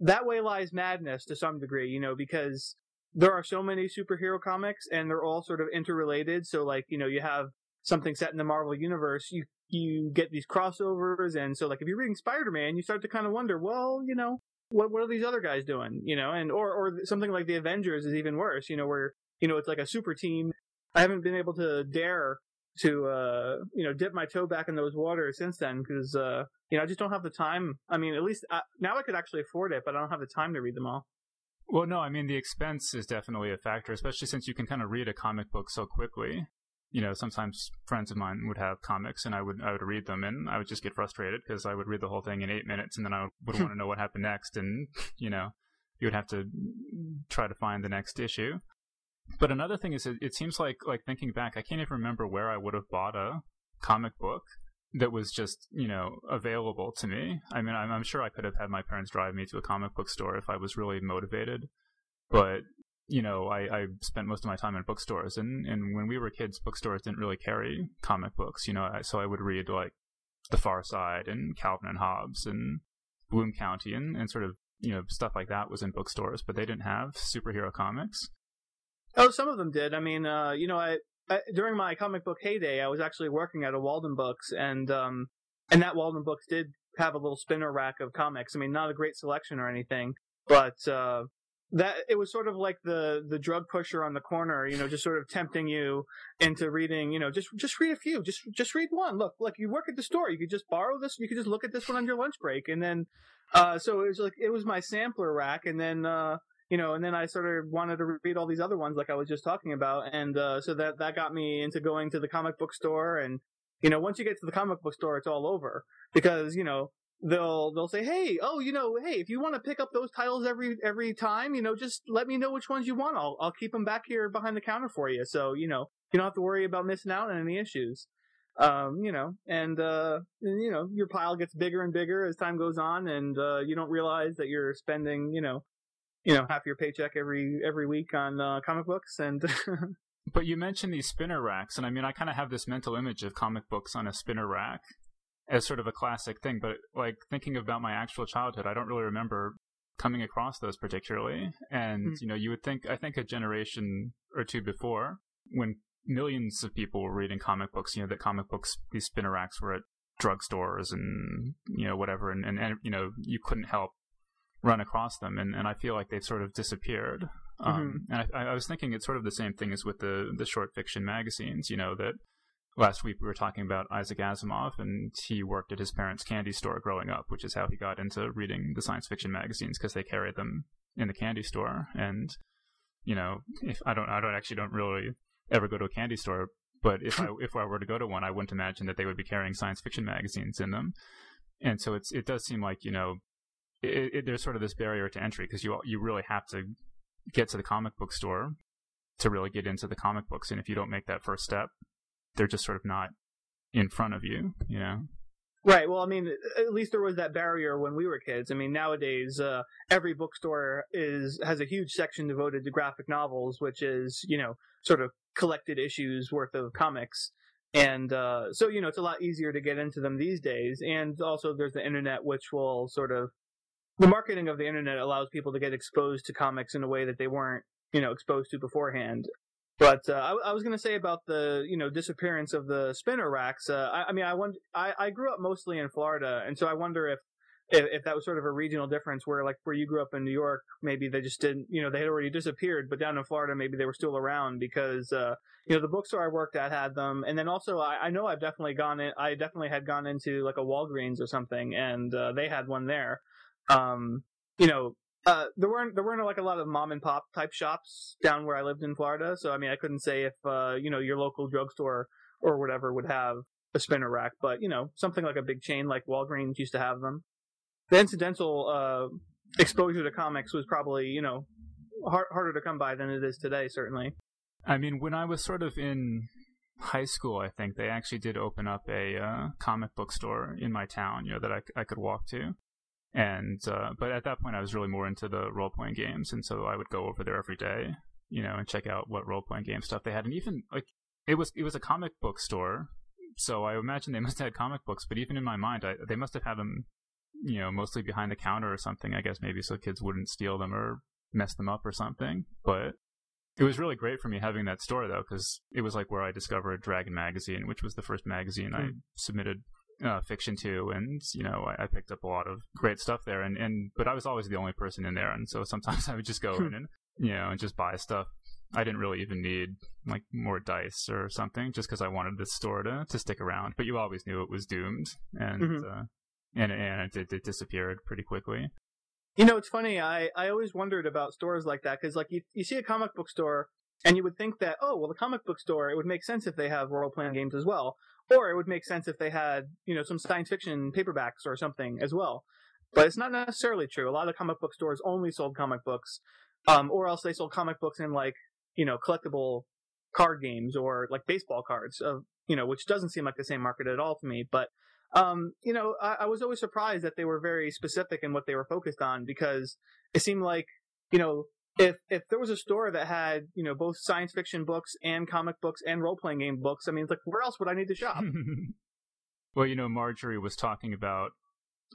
that way lies madness to some degree. You know, because there are so many superhero comics and they're all sort of interrelated. So like, you know, you have something set in the Marvel universe, you you get these crossovers and so like if you're reading Spider-Man, you start to kind of wonder, well, you know, what what are these other guys doing, you know? And or or something like the Avengers is even worse, you know, where you know, it's like a super team. I haven't been able to dare to uh, you know, dip my toe back in those waters since then because uh, you know, I just don't have the time. I mean, at least uh, now I could actually afford it, but I don't have the time to read them all. Well, no, I mean the expense is definitely a factor, especially since you can kind of read a comic book so quickly. You know, sometimes friends of mine would have comics, and I would I would read them, and I would just get frustrated because I would read the whole thing in eight minutes, and then I would want to know what happened next, and you know, you would have to try to find the next issue. But another thing is, it, it seems like like thinking back, I can't even remember where I would have bought a comic book that was just you know available to me. I mean, I'm, I'm sure I could have had my parents drive me to a comic book store if I was really motivated, but you know, I, I spent most of my time in bookstores, and, and when we were kids, bookstores didn't really carry comic books, you know, so I would read like The Far Side and Calvin and Hobbes and Bloom County and, and sort of you know stuff like that was in bookstores, but they didn't have superhero comics. Oh, some of them did. I mean, uh, you know, I, I during my comic book heyday, I was actually working at a Walden Books, and um, and that Walden Books did have a little spinner rack of comics. I mean, not a great selection or anything, but uh, that it was sort of like the the drug pusher on the corner, you know, just sort of tempting you into reading, you know, just just read a few, just just read one. Look, like you work at the store, you could just borrow this, you could just look at this one on your lunch break, and then, uh, so it was like it was my sampler rack, and then. uh you know, and then I sort of wanted to read all these other ones like I was just talking about, and uh, so that that got me into going to the comic book store, and you know, once you get to the comic book store, it's all over because you know they'll they'll say, hey, oh, you know, hey, if you want to pick up those titles every every time, you know, just let me know which ones you want. I'll I'll keep them back here behind the counter for you. So you know, you don't have to worry about missing out on any issues. Um, you know, and uh, you know, your pile gets bigger and bigger as time goes on, and uh, you don't realize that you're spending, you know, you know, half your paycheck every every week on uh, comic books, and But you mentioned these spinner racks, and I mean, I kind of have this mental image of comic books on a spinner rack as sort of a classic thing. But like thinking about my actual childhood, I don't really remember coming across those particularly. And Hmm. you know, you would think I think a generation or two before, when millions of people were reading comic books, you know, that comic books these spinner racks were at drugstores and you know whatever, and, and and you know you couldn't help run across them, and and I feel like they've sort of disappeared. Um, and I, I was thinking it's sort of the same thing as with the the short fiction magazines. You know that last week we were talking about Isaac Asimov, and he worked at his parents' candy store growing up, which is how he got into reading the science fiction magazines because they carried them in the candy store. And you know, if I don't, I don't actually don't really ever go to a candy store, but if I if I were to go to one, I wouldn't imagine that they would be carrying science fiction magazines in them. And so it's it does seem like you know, it, it, there's sort of this barrier to entry because you you really have to get to the comic book store to really get into the comic books, and if you don't make that first step, they're just sort of not in front of you, you know. Right. Well, I mean, at least there was that barrier when we were kids. I mean, nowadays, uh, every bookstore is has a huge section devoted to graphic novels, which is you know sort of collected issues worth of comics, and uh, so you know it's a lot easier to get into them these days. And also, there's the internet, which will sort of the marketing of the internet allows people to get exposed to comics in a way that they weren't you know exposed to beforehand. But uh, I, I was going to say about the you know disappearance of the spinner racks. Uh, I, I mean, I, wonder, I I grew up mostly in Florida, and so I wonder if, if if that was sort of a regional difference where like where you grew up in New York, maybe they just didn't you know they had already disappeared, but down in Florida maybe they were still around because uh, you know the bookstore I worked at had them, and then also I, I know I've definitely gone in. I definitely had gone into like a Walgreens or something, and uh, they had one there. Um, you know, uh, there weren't there weren't like a lot of mom and pop type shops down where I lived in Florida, so I mean I couldn't say if uh, you know your local drugstore or whatever would have a spinner rack, but you know something like a big chain like Walgreens used to have them. The incidental uh, exposure to comics was probably you know hard, harder to come by than it is today, certainly. I mean, when I was sort of in high school, I think they actually did open up a uh, comic book store in my town, you know, that I, I could walk to. And uh, but at that point, I was really more into the role playing games, and so I would go over there every day, you know, and check out what role playing game stuff they had. And even like it was it was a comic book store, so I imagine they must have had comic books. But even in my mind, I, they must have had them, you know, mostly behind the counter or something. I guess maybe so kids wouldn't steal them or mess them up or something. But it was really great for me having that store though, because it was like where I discovered Dragon Magazine, which was the first magazine I Hmm. submitted uh, fiction too, and you know I, I picked up a lot of great stuff there. And, and but I was always the only person in there, and so sometimes I would just go Hmm. in and you know and just buy stuff. I didn't really even need like more dice or something, just because I wanted this store to to stick around. But you always knew it was doomed, and Mhm. uh, and and it, it, it disappeared pretty quickly. You know, it's funny. I, I always wondered about stores like that because, like, you, you see a comic book store and you would think that, oh, well, the comic book store, it would make sense if they have role playing games as well. Or it would make sense if they had, you know, some science fiction paperbacks or something as well. But it's not necessarily true. A lot of comic book stores only sold comic books, um, or else they sold comic books in, like, you know, collectible card games or, like, baseball cards, of, you know, which doesn't seem like the same market at all to me. But um, you know, I, I was always surprised that they were very specific in what they were focused on because it seemed like, you know, if if there was a store that had, you know, both science fiction books and comic books and role playing game books, I mean, it's like where else would I need to shop? well, you know, Marjorie was talking about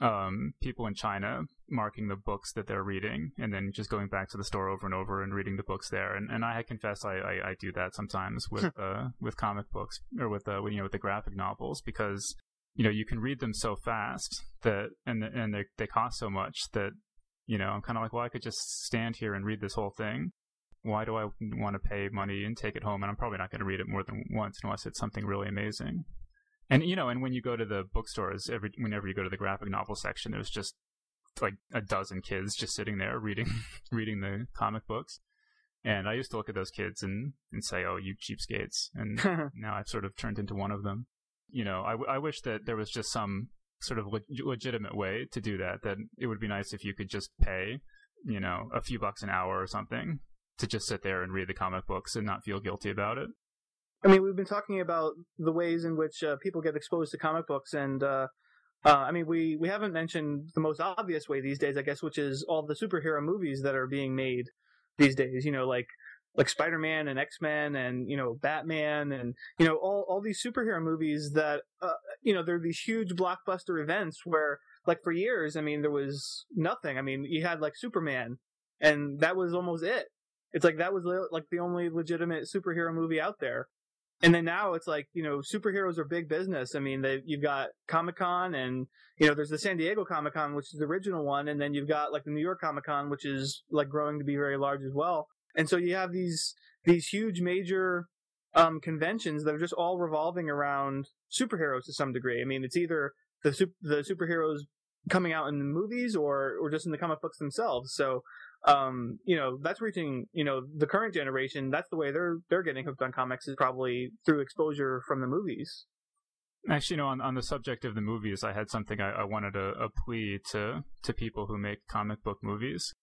um, people in China marking the books that they're reading and then just going back to the store over and over and reading the books there. And and I confess I, I, I do that sometimes with uh, with comic books or with uh, you know with the graphic novels because you know you can read them so fast that and and they they cost so much that you know I'm kind of like well I could just stand here and read this whole thing. Why do I want to pay money and take it home? And I'm probably not going to read it more than once unless it's something really amazing. And you know, and when you go to the bookstores, every whenever you go to the graphic novel section, there's just like a dozen kids just sitting there reading reading the comic books. And I used to look at those kids and, and say, "Oh, you cheapskates!" And now I've sort of turned into one of them. You know, I, w- I wish that there was just some sort of le- legitimate way to do that. That it would be nice if you could just pay, you know, a few bucks an hour or something to just sit there and read the comic books and not feel guilty about it. I mean, we've been talking about the ways in which uh, people get exposed to comic books, and uh, uh, I mean, we we haven't mentioned the most obvious way these days, I guess, which is all the superhero movies that are being made these days. You know, like like Spider Man and X Men and you know Batman and you know all all these superhero movies that uh, you know they're these huge blockbuster events where like for years, I mean, there was nothing. I mean, you had like Superman, and that was almost it. It's like that was like the only legitimate superhero movie out there and then now it's like you know superheroes are big business. I mean, they, you've got Comic Con, and you know there's the San Diego Comic Con, which is the original one, and then you've got like the New York Comic Con, which is like growing to be very large as well. And so you have these these huge major um, conventions that are just all revolving around superheroes to some degree. I mean, it's either the the superheroes coming out in the movies or or just in the comic books themselves. So um, you know, that's reaching, you know, the current generation. That's the way they're they're getting hooked on comics is probably through exposure from the movies. Actually, you know, on, on the subject of the movies, I had something I, I wanted a, plea to to people who make comic book movies.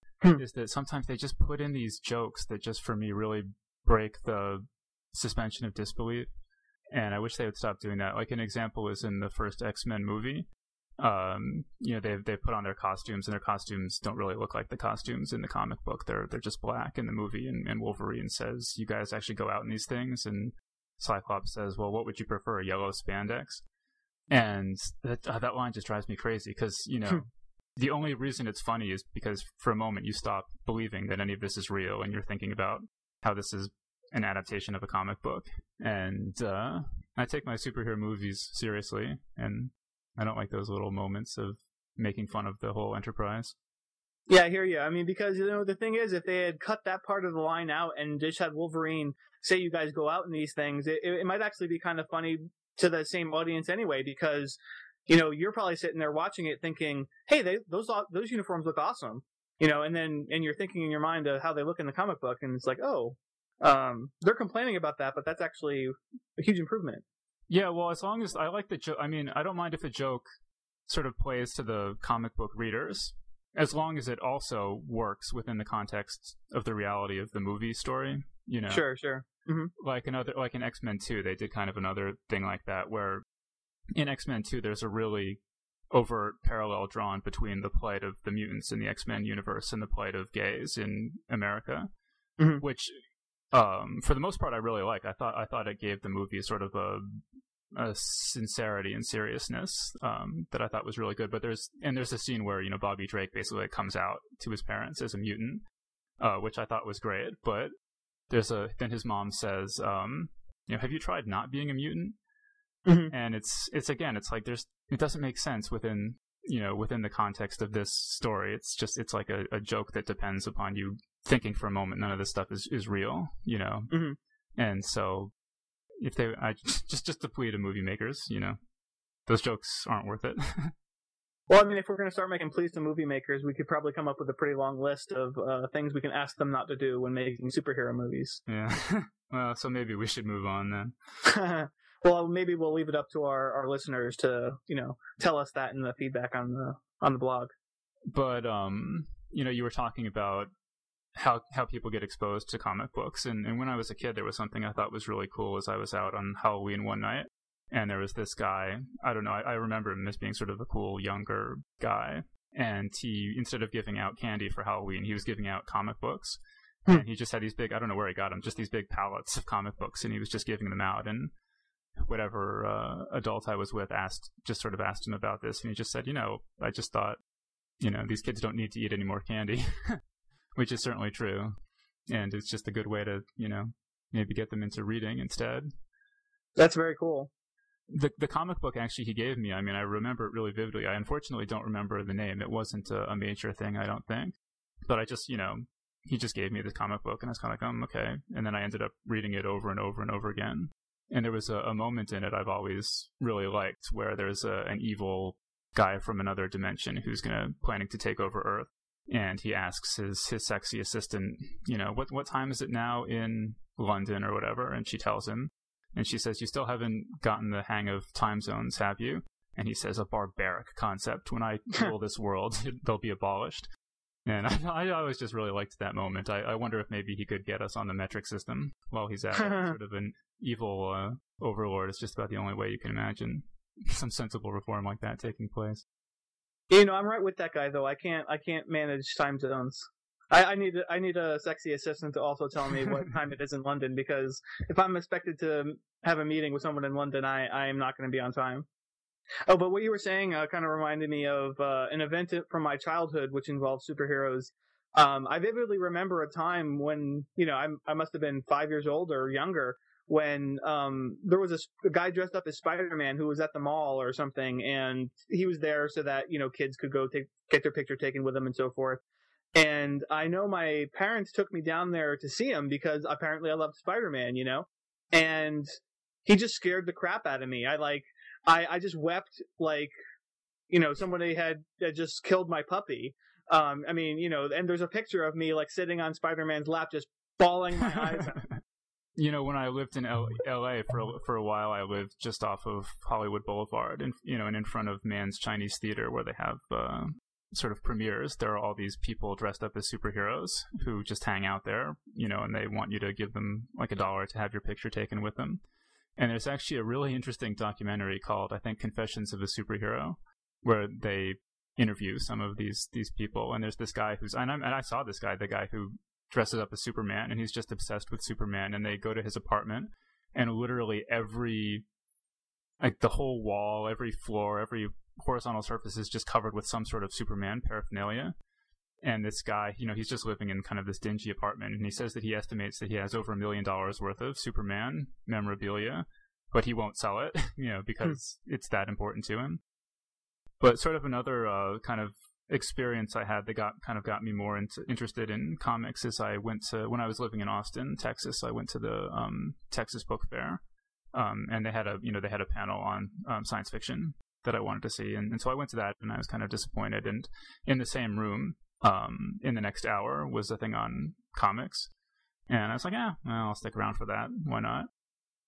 Is that sometimes they just put in these jokes that just for me really break the suspension of disbelief. And I wish they would stop doing that. Like an example is in the first X Men movie um, you know, they've they've put on their costumes, and their costumes don't really look like the costumes in the comic book. They're they're just black in the movie. And, and Wolverine says, "You guys actually go out in these things," and Cyclops says, "Well, what would you prefer, A yellow spandex?" And that uh, that line just drives me crazy because you know. The only reason it's funny is because for a moment you stop believing that any of this is real and you're thinking about how this is an adaptation of a comic book. And uh, I take my superhero movies seriously, and I don't like those little moments of making fun of the whole enterprise. Yeah, I hear you. I mean, because you know the thing is, if they had cut that part of the line out and just had Wolverine say, "You guys go out in these things," it, it might actually be kind of funny to the same audience anyway. Because you know you're probably sitting there watching it, thinking, "Hey, they, those those uniforms look awesome," you know, and then and you're thinking in your mind of how they look in the comic book, and it's like, "Oh, um, they're complaining about that, but that's actually a huge improvement." Yeah, well, as long as I like the joke, I mean, I don't mind if a joke sort of plays to the comic book readers, as long as it also works within the context of the reality of the movie story. You know, sure, sure. Mm-hmm. Like another, like in X Men Two, they did kind of another thing like that, where in X Men Two, there's a really overt parallel drawn between the plight of the mutants in the X Men universe and the plight of gays in America, mm-hmm. which um, for the most part, I really like. I thought I thought it gave the movie sort of a, a sincerity and seriousness um, that I thought was really good. But there's and there's a scene where you know Bobby Drake basically comes out to his parents as a mutant, uh, which I thought was great. But there's a then his mom says, um, you know, have you tried not being a mutant? Mm-hmm. And it's it's again, it's like there's it doesn't make sense within you know within the context of this story. It's just it's like a, a joke that depends upon you thinking for a moment none of this stuff is, is real, you know. Mm-hmm. And so if they I just just to plea to movie makers, you know, those jokes aren't worth it. well, I mean, if we're going to start making pleas to movie makers, we could probably come up with a pretty long list of uh, things we can ask them not to do when making superhero movies. Yeah. well, so maybe we should move on then. Well, maybe we'll leave it up to our, our listeners to, you know, tell us that in the feedback on the on the blog. But um, you know, you were talking about how how people get exposed to comic books. And, and when I was a kid, there was something I thought was really cool. As I was out on Halloween one night, and there was this guy. I don't know. I, I remember him as being sort of a cool younger guy, and he instead of giving out candy for Halloween, he was giving out comic books. Hmm. And he just had these big, I don't know where he got them, just these big pallets of comic books, and he was just giving them out. And whatever uh, adult I was with asked, just sort of asked him about this, and he just said, you know, I just thought, you know, these kids don't need to eat any more candy, which is certainly true, and it's just a good way to, you know, maybe get them into reading instead. That's very cool. The the comic book actually he gave me, I mean, I remember it really vividly. I unfortunately don't remember the name. It wasn't a, a major thing, I don't think. But I just, you know, he just gave me this comic book, and I was kind of like, um, okay. And then I ended up reading it over and over and over again. And there was a, a moment in it I've always really liked where there's a, an evil guy from another dimension who's gonna planning to take over Earth, and he asks his his sexy assistant, you know, what what time is it now in London or whatever, and she tells him, and she says, "You still haven't gotten the hang of time zones, have you?" And he says, "A barbaric concept. When I rule this world, they'll be abolished." And I, I always just really liked that moment. I, I wonder if maybe he could get us on the metric system while he's at it. sort of an evil uh, overlord. It's just about the only way you can imagine some sensible reform like that taking place. You know, I'm right with that guy though. I can't I can't manage time zones. I, I need I need a sexy assistant to also tell me what time it is in London because if I'm expected to have a meeting with someone in London, I I am not going to be on time. Oh, but what you were saying uh, kind of reminded me of uh, an event from my childhood, which involved superheroes. Um, I vividly remember a time when you know I I must have been five years old or younger when um, there was a, a, guy dressed up as Spider-Man who was at the mall or something, and he was there so that you know kids could go take get their picture taken with him and so forth. And I know my parents took me down there to see him because apparently I loved Spider-Man, you know, and he just scared the crap out of me. I like I I just wept like you know somebody had, had just killed my puppy. Um, I mean, you know, and there's a picture of me like sitting on Spider-Man's lap, just bawling my eyes out. You know, when I lived in L- L.A. for a, for a while, I lived just off of Hollywood Boulevard, and you know, and in front of Mann's Chinese Theater, where they have uh, sort of premieres. There are all these people dressed up as superheroes who just hang out there, you know, and they want you to give them like a dollar to have your picture taken with them. And there's actually a really interesting documentary called, I think, Confessions of a Superhero, where they interview some of these these people. And there's this guy who's, and, i and I saw this guy, the guy who dresses up as Superman, and he's just obsessed with Superman. And they go to his apartment, and literally every, like the whole wall, every floor, every horizontal surface is just covered with some sort of Superman paraphernalia. And this guy, you know, he's just living in kind of this dingy apartment, and he says that he estimates that he has over a million dollars worth of Superman memorabilia, but he won't sell it, you know, because hmm. it's that important to him. But sort of another uh, kind of experience I had that got kind of got me more into, interested in comics is I went to when I was living in Austin, Texas. I went to the um, Texas Book Fair, um, and they had a you know they had a panel on um, science fiction that I wanted to see, and, and so I went to that, and I was kind of disappointed. And in the same room, um, in the next hour was a thing on comics, and I was like, yeah, well, I'll stick around for that. Why not?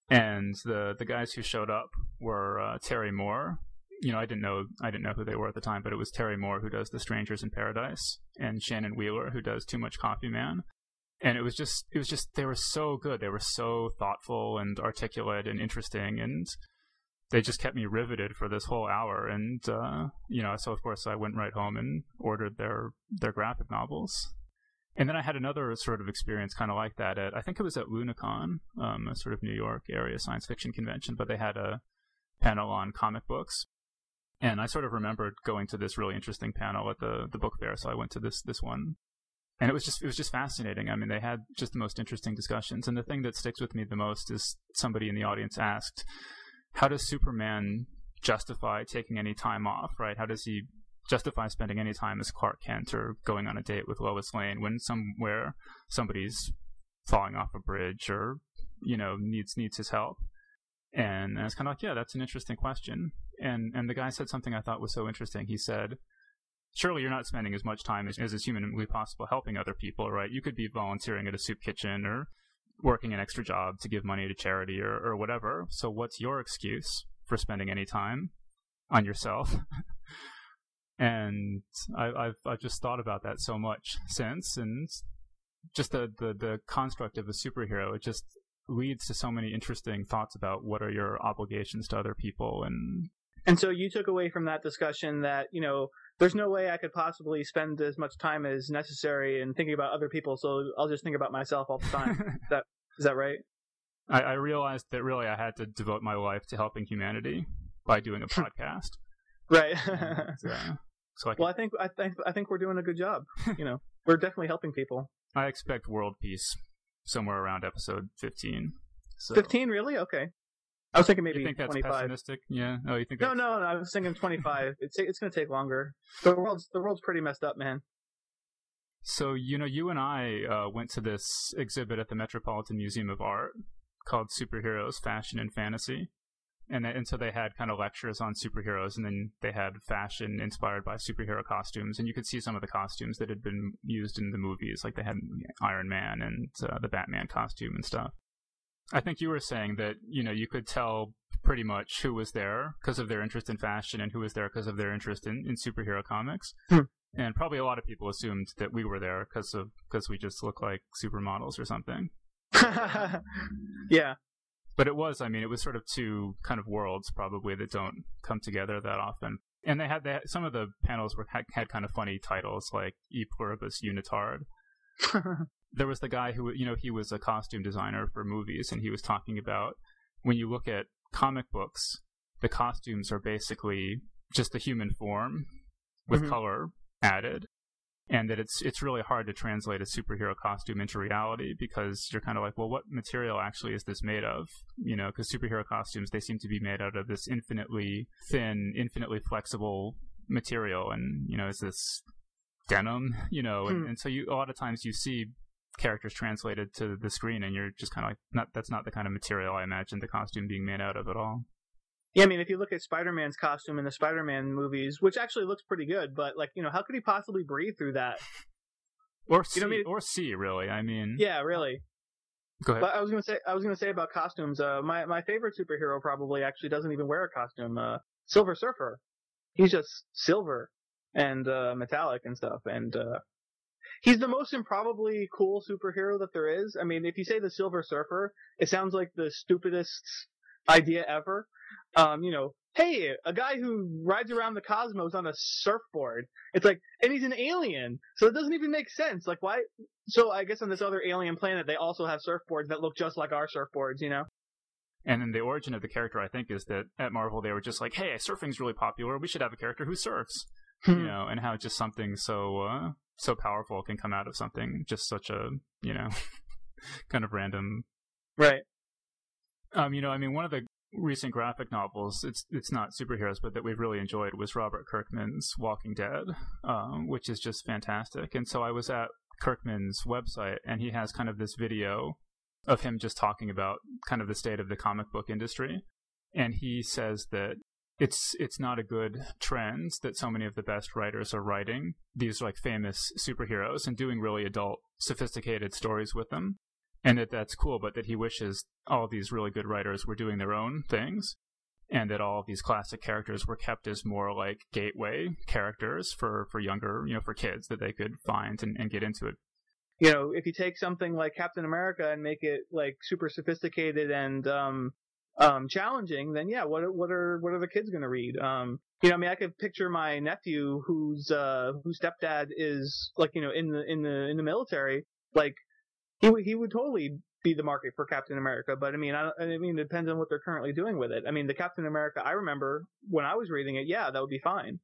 And the the guys who showed up were uh, Terry Moore, you know, I didn't know I didn't know who they were at the time, but it was Terry Moore who does The Strangers in Paradise and Shannon Wheeler who does Too Much Coffee Man. And it was just it was just they were so good. They were so thoughtful and articulate and interesting and they just kept me riveted for this whole hour and uh, you know, so of course I went right home and ordered their their graphic novels. And then I had another sort of experience kind of like that at I think it was at Lunacon, um, a sort of New York area science fiction convention, but they had a panel on comic books and I sort of remembered going to this really interesting panel at the the book fair, so I went to this this one, and it was just it was just fascinating. I mean, they had just the most interesting discussions, and the thing that sticks with me the most is somebody in the audience asked, "How does Superman justify taking any time off? Right? How does he justify spending any time as Clark Kent or going on a date with Lois Lane when somewhere somebody's falling off a bridge or you know needs needs his help?" And I was kind of like, "Yeah, that's an interesting question." and and the guy said something I thought was so interesting. He said, "Surely you're not spending as much time as, as is humanly possible helping other people, right? You could be volunteering at a soup kitchen or working an extra job to give money to charity or, or whatever. So what's your excuse for spending any time on yourself?" and I, I've I've just thought about that so much since, and just the, the the construct of a superhero. It just leads to so many interesting thoughts about what are your obligations to other people and and so you took away from that discussion that, you know, there's no way I could possibly spend as much time as necessary in thinking about other people, so I'll just think about myself all the time. is that is that right? I, I realized that really I had to devote my life to helping humanity by doing a podcast. Right. And, uh, so I, could, well, I think I think I think we're doing a good job. You know, we're definitely helping people. I expect world peace somewhere around episode fifteen. So, Fifteen, really? Okay. I was thinking maybe You think that's twenty-five. pessimistic? Yeah. Oh, you think No, no, no. I was thinking twenty-five. it's it's going to take longer. The world's the world's pretty messed up, man. So you know, you and I uh, went to this exhibit at the Metropolitan Museum of Art called "Superheroes: Fashion and Fantasy," and they- and so they had kind of lectures on superheroes, and then they had fashion inspired by superhero costumes, and you could see some of the costumes that had been used in the movies, like they had Iron Man and uh, the Batman costume and stuff. I think you were saying that you know you could tell pretty much who was there because of their interest in fashion and who was there because of their interest in, in superhero comics. Hmm. And probably a lot of people assumed that we were there because of because we just look like supermodels or something. yeah. But it was, I mean, it was sort of two kind of worlds probably that don't come together that often. And they had, had some of the panels were had, had kind of funny titles like "E pluribus unitard." there was the guy who you know he was a costume designer for movies and he was talking about when you look at comic books the costumes are basically just the human form with Mhm. color added and that it's it's really hard to translate a superhero costume into reality because you're kind of like well what material actually is this made of? You know because superhero costumes they seem to be made out of this infinitely thin infinitely flexible material and you know is this denim? You know and, Hmm. and so you a lot of times you see characters translated to the screen and you're just kind of like not that's not the kind of material i imagine the costume being made out of at all Yeah, I mean, if you look at Spider-Man's costume in the Spider-Man movies, which actually looks pretty good, but like, you know, how could he possibly breathe through that? or see, You know I mean? or c really i mean Yeah, really. go ahead But I was gonna say, I was gonna say about costumes. Uh, my my favorite superhero probably actually doesn't even wear a costume. Uh, Silver Surfer. He's just silver and uh, metallic and stuff, and uh, he's the most improbably cool superhero that there is. I mean, if you say the Silver Surfer, it sounds like the stupidest idea ever. Um, you know, hey, a guy who rides around the cosmos on a surfboard. It's like, and he's an alien, so it doesn't even make sense. Like, why? So I guess on this other alien planet, they also have surfboards that look just like our surfboards. You know? And then the origin of the character, I think, is that at Marvel they were just like, "Hey, surfing's really popular. We should have a character who surfs." Hmm. You know, and how just something so uh, so powerful can come out of something just such a you know kind of random. Right. Um, you know, I mean, one of the recent graphic novels, it's it's not superheroes, but that we've really enjoyed was Robert Kirkman's Walking Dead, um, which is just fantastic. And so I was at Kirkman's website, and he has kind of this video of him just talking about kind of the state of the comic book industry, and he says that it's it's not a good trend that so many of the best writers are writing these like famous superheroes and doing really adult sophisticated stories with them and that that's cool but that he wishes all these really good writers were doing their own things and that all these classic characters were kept as more like gateway characters for for younger you know for kids that they could find and, and get into it You know, if you take something like Captain America and make it like super sophisticated and um um challenging, then yeah, what what are what are the kids gonna read? Um, you know, I mean, I could picture my nephew whose uh whose stepdad is like you know in the in the in the military, like he would he would totally be the market for Captain America. But I mean, I, I mean, it depends on what they're currently doing with it. I mean, the Captain America I remember when I was reading it, yeah, that would be fine.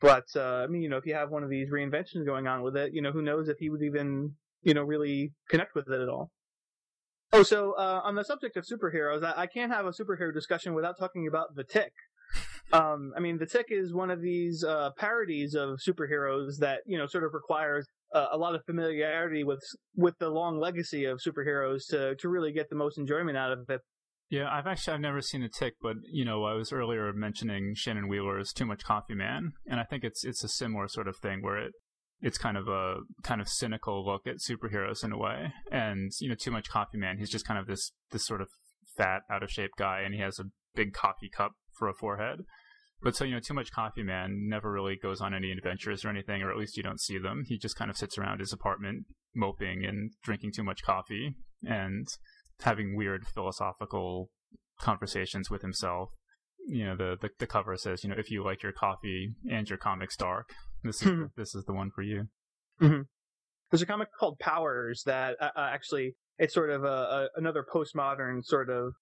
But uh, I mean, you know, if you have one of these reinventions going on with it, you know, who knows if he would even you know really connect with it at all. Oh, so uh, on the subject of superheroes, I, I can't have a superhero discussion without talking about the Tick. Um, I mean, the Tick is one of these uh, parodies of superheroes that you know sort of requires uh, a lot of familiarity with with the long legacy of superheroes to to really get the most enjoyment out of it. Yeah, I've actually I've never seen a tick, but you know I was earlier mentioning Shannon Wheeler's Too Much Coffee Man, and I think it's it's a similar sort of thing where it it's kind of a kind of cynical look at superheroes in a way, and you know Too Much Coffee Man, he's just kind of this this sort of fat, out of shape guy, and he has a big coffee cup for a forehead. But so you know, Too Much Coffee Man never really goes on any adventures or anything, or at least you don't see them. He just kind of sits around his apartment moping and drinking too much coffee and having weird philosophical conversations with himself. You know, the, the the cover says, you know, if you like your coffee and your comics dark, this is this is the one for you. There's a comic called Powers that uh, uh, actually it's sort of a, a another postmodern sort of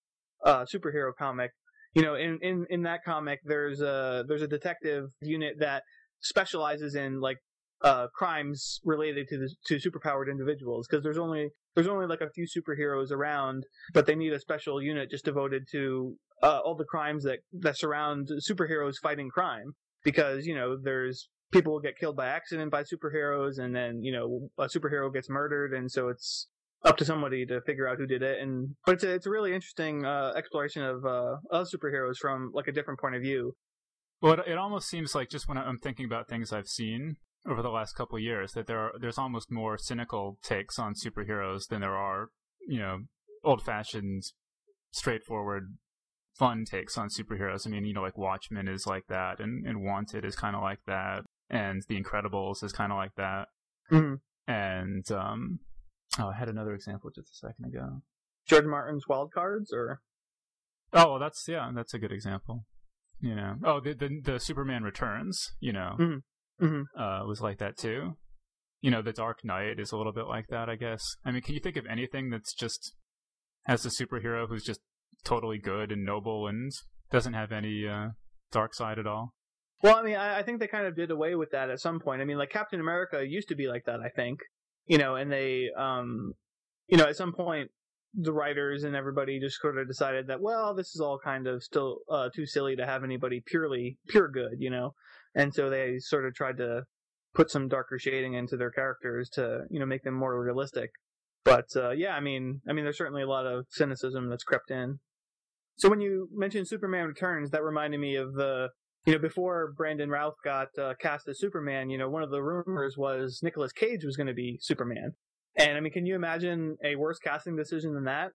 uh, superhero comic. You know, in, in in that comic, there's a there's a detective unit that specializes in like uh, crimes related to the, to superpowered individuals because there's only there's only like a few superheroes around, but they need a special unit just devoted to uh, all the crimes that that surround superheroes fighting crime because you know there's people get killed by accident by superheroes and then you know a superhero gets murdered and so it's up to somebody to figure out who did it and but it's a, it's a really interesting uh, exploration of uh, of superheroes from like a different point of view. Well it, it almost seems like just when i'm thinking about things i've seen over the last couple years that there are there's almost more cynical takes on superheroes than there are you know old fashioned straightforward fun takes on superheroes. I mean you know like watchmen is like that and, and wanted is kind of like that and the incredibles is kind of like that. Mm-hmm. and um Oh, I had another example just a second ago. George Martin's Wild Cards, or oh, well, that's yeah, that's a good example. You know, oh, the the, the Superman Returns, you know, mm-hmm. Mm-hmm. Uh, was like that too. You know, the Dark Knight is a little bit like that, I guess. I mean, can you think of anything that's just has a superhero who's just totally good and noble and doesn't have any uh, dark side at all? Well, I mean, I, I think they kind of did away with that at some point. I mean, like Captain America used to be like that, I think you know, and they, um, you know, at some point, the writers and everybody just sort of decided that, well, this is all kind of still uh, too silly to have anybody purely pure good, you know, and so they sort of tried to put some darker shading into their characters to, you know, make them more realistic. But uh, yeah, I mean, I mean, there's certainly a lot of cynicism that's crept in. So when you mentioned Superman Returns, that reminded me of the you know, before Brandon Routh got uh, cast as Superman, you know, one of the rumors was Nicolas Cage was going to be Superman. And I mean, can you imagine a worse casting decision than that?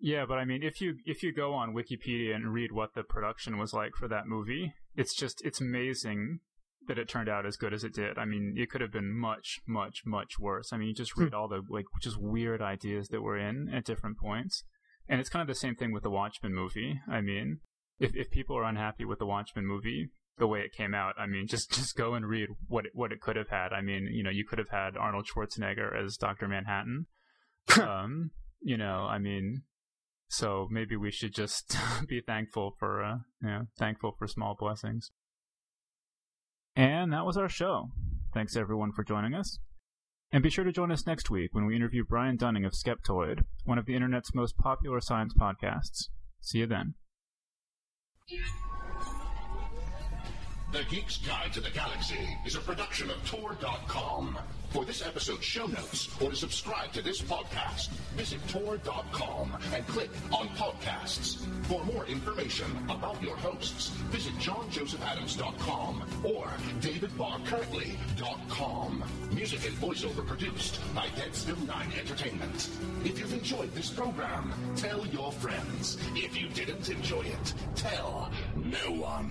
Yeah, but I mean, if you if you go on Wikipedia and read what the production was like for that movie, it's just it's amazing that it turned out as good as it did. I mean, it could have been much, much, much worse. I mean, you just hmm. read all the like just weird ideas that were in at different points, and it's kind of the same thing with the Watchmen movie. I mean, if if people are unhappy with the Watchmen movie the way it came out, I mean, just just go and read what it, what it could have had. I mean, you know, you could have had Arnold Schwarzenegger as Doctor Manhattan. um, you know, I mean, so maybe we should just be thankful for, uh, you know, thankful for small blessings. And that was our show. Thanks everyone for joining us. And be sure to join us next week when we interview Brian Dunning of Skeptoid, one of the internet's most popular science podcasts. See you then. Yeah. The Geek's Guide to the Galaxy is a production of Tor.com. For this episode's show notes or to subscribe to this podcast, visit Tor.com and click on Podcasts. For more information about your hosts, visit JohnJosephAdams.com or DavidBarrKirtley.com. Music and voiceover produced by Deadstill 9 Entertainment. If you've enjoyed this program, tell your friends. If you didn't enjoy it, tell no one.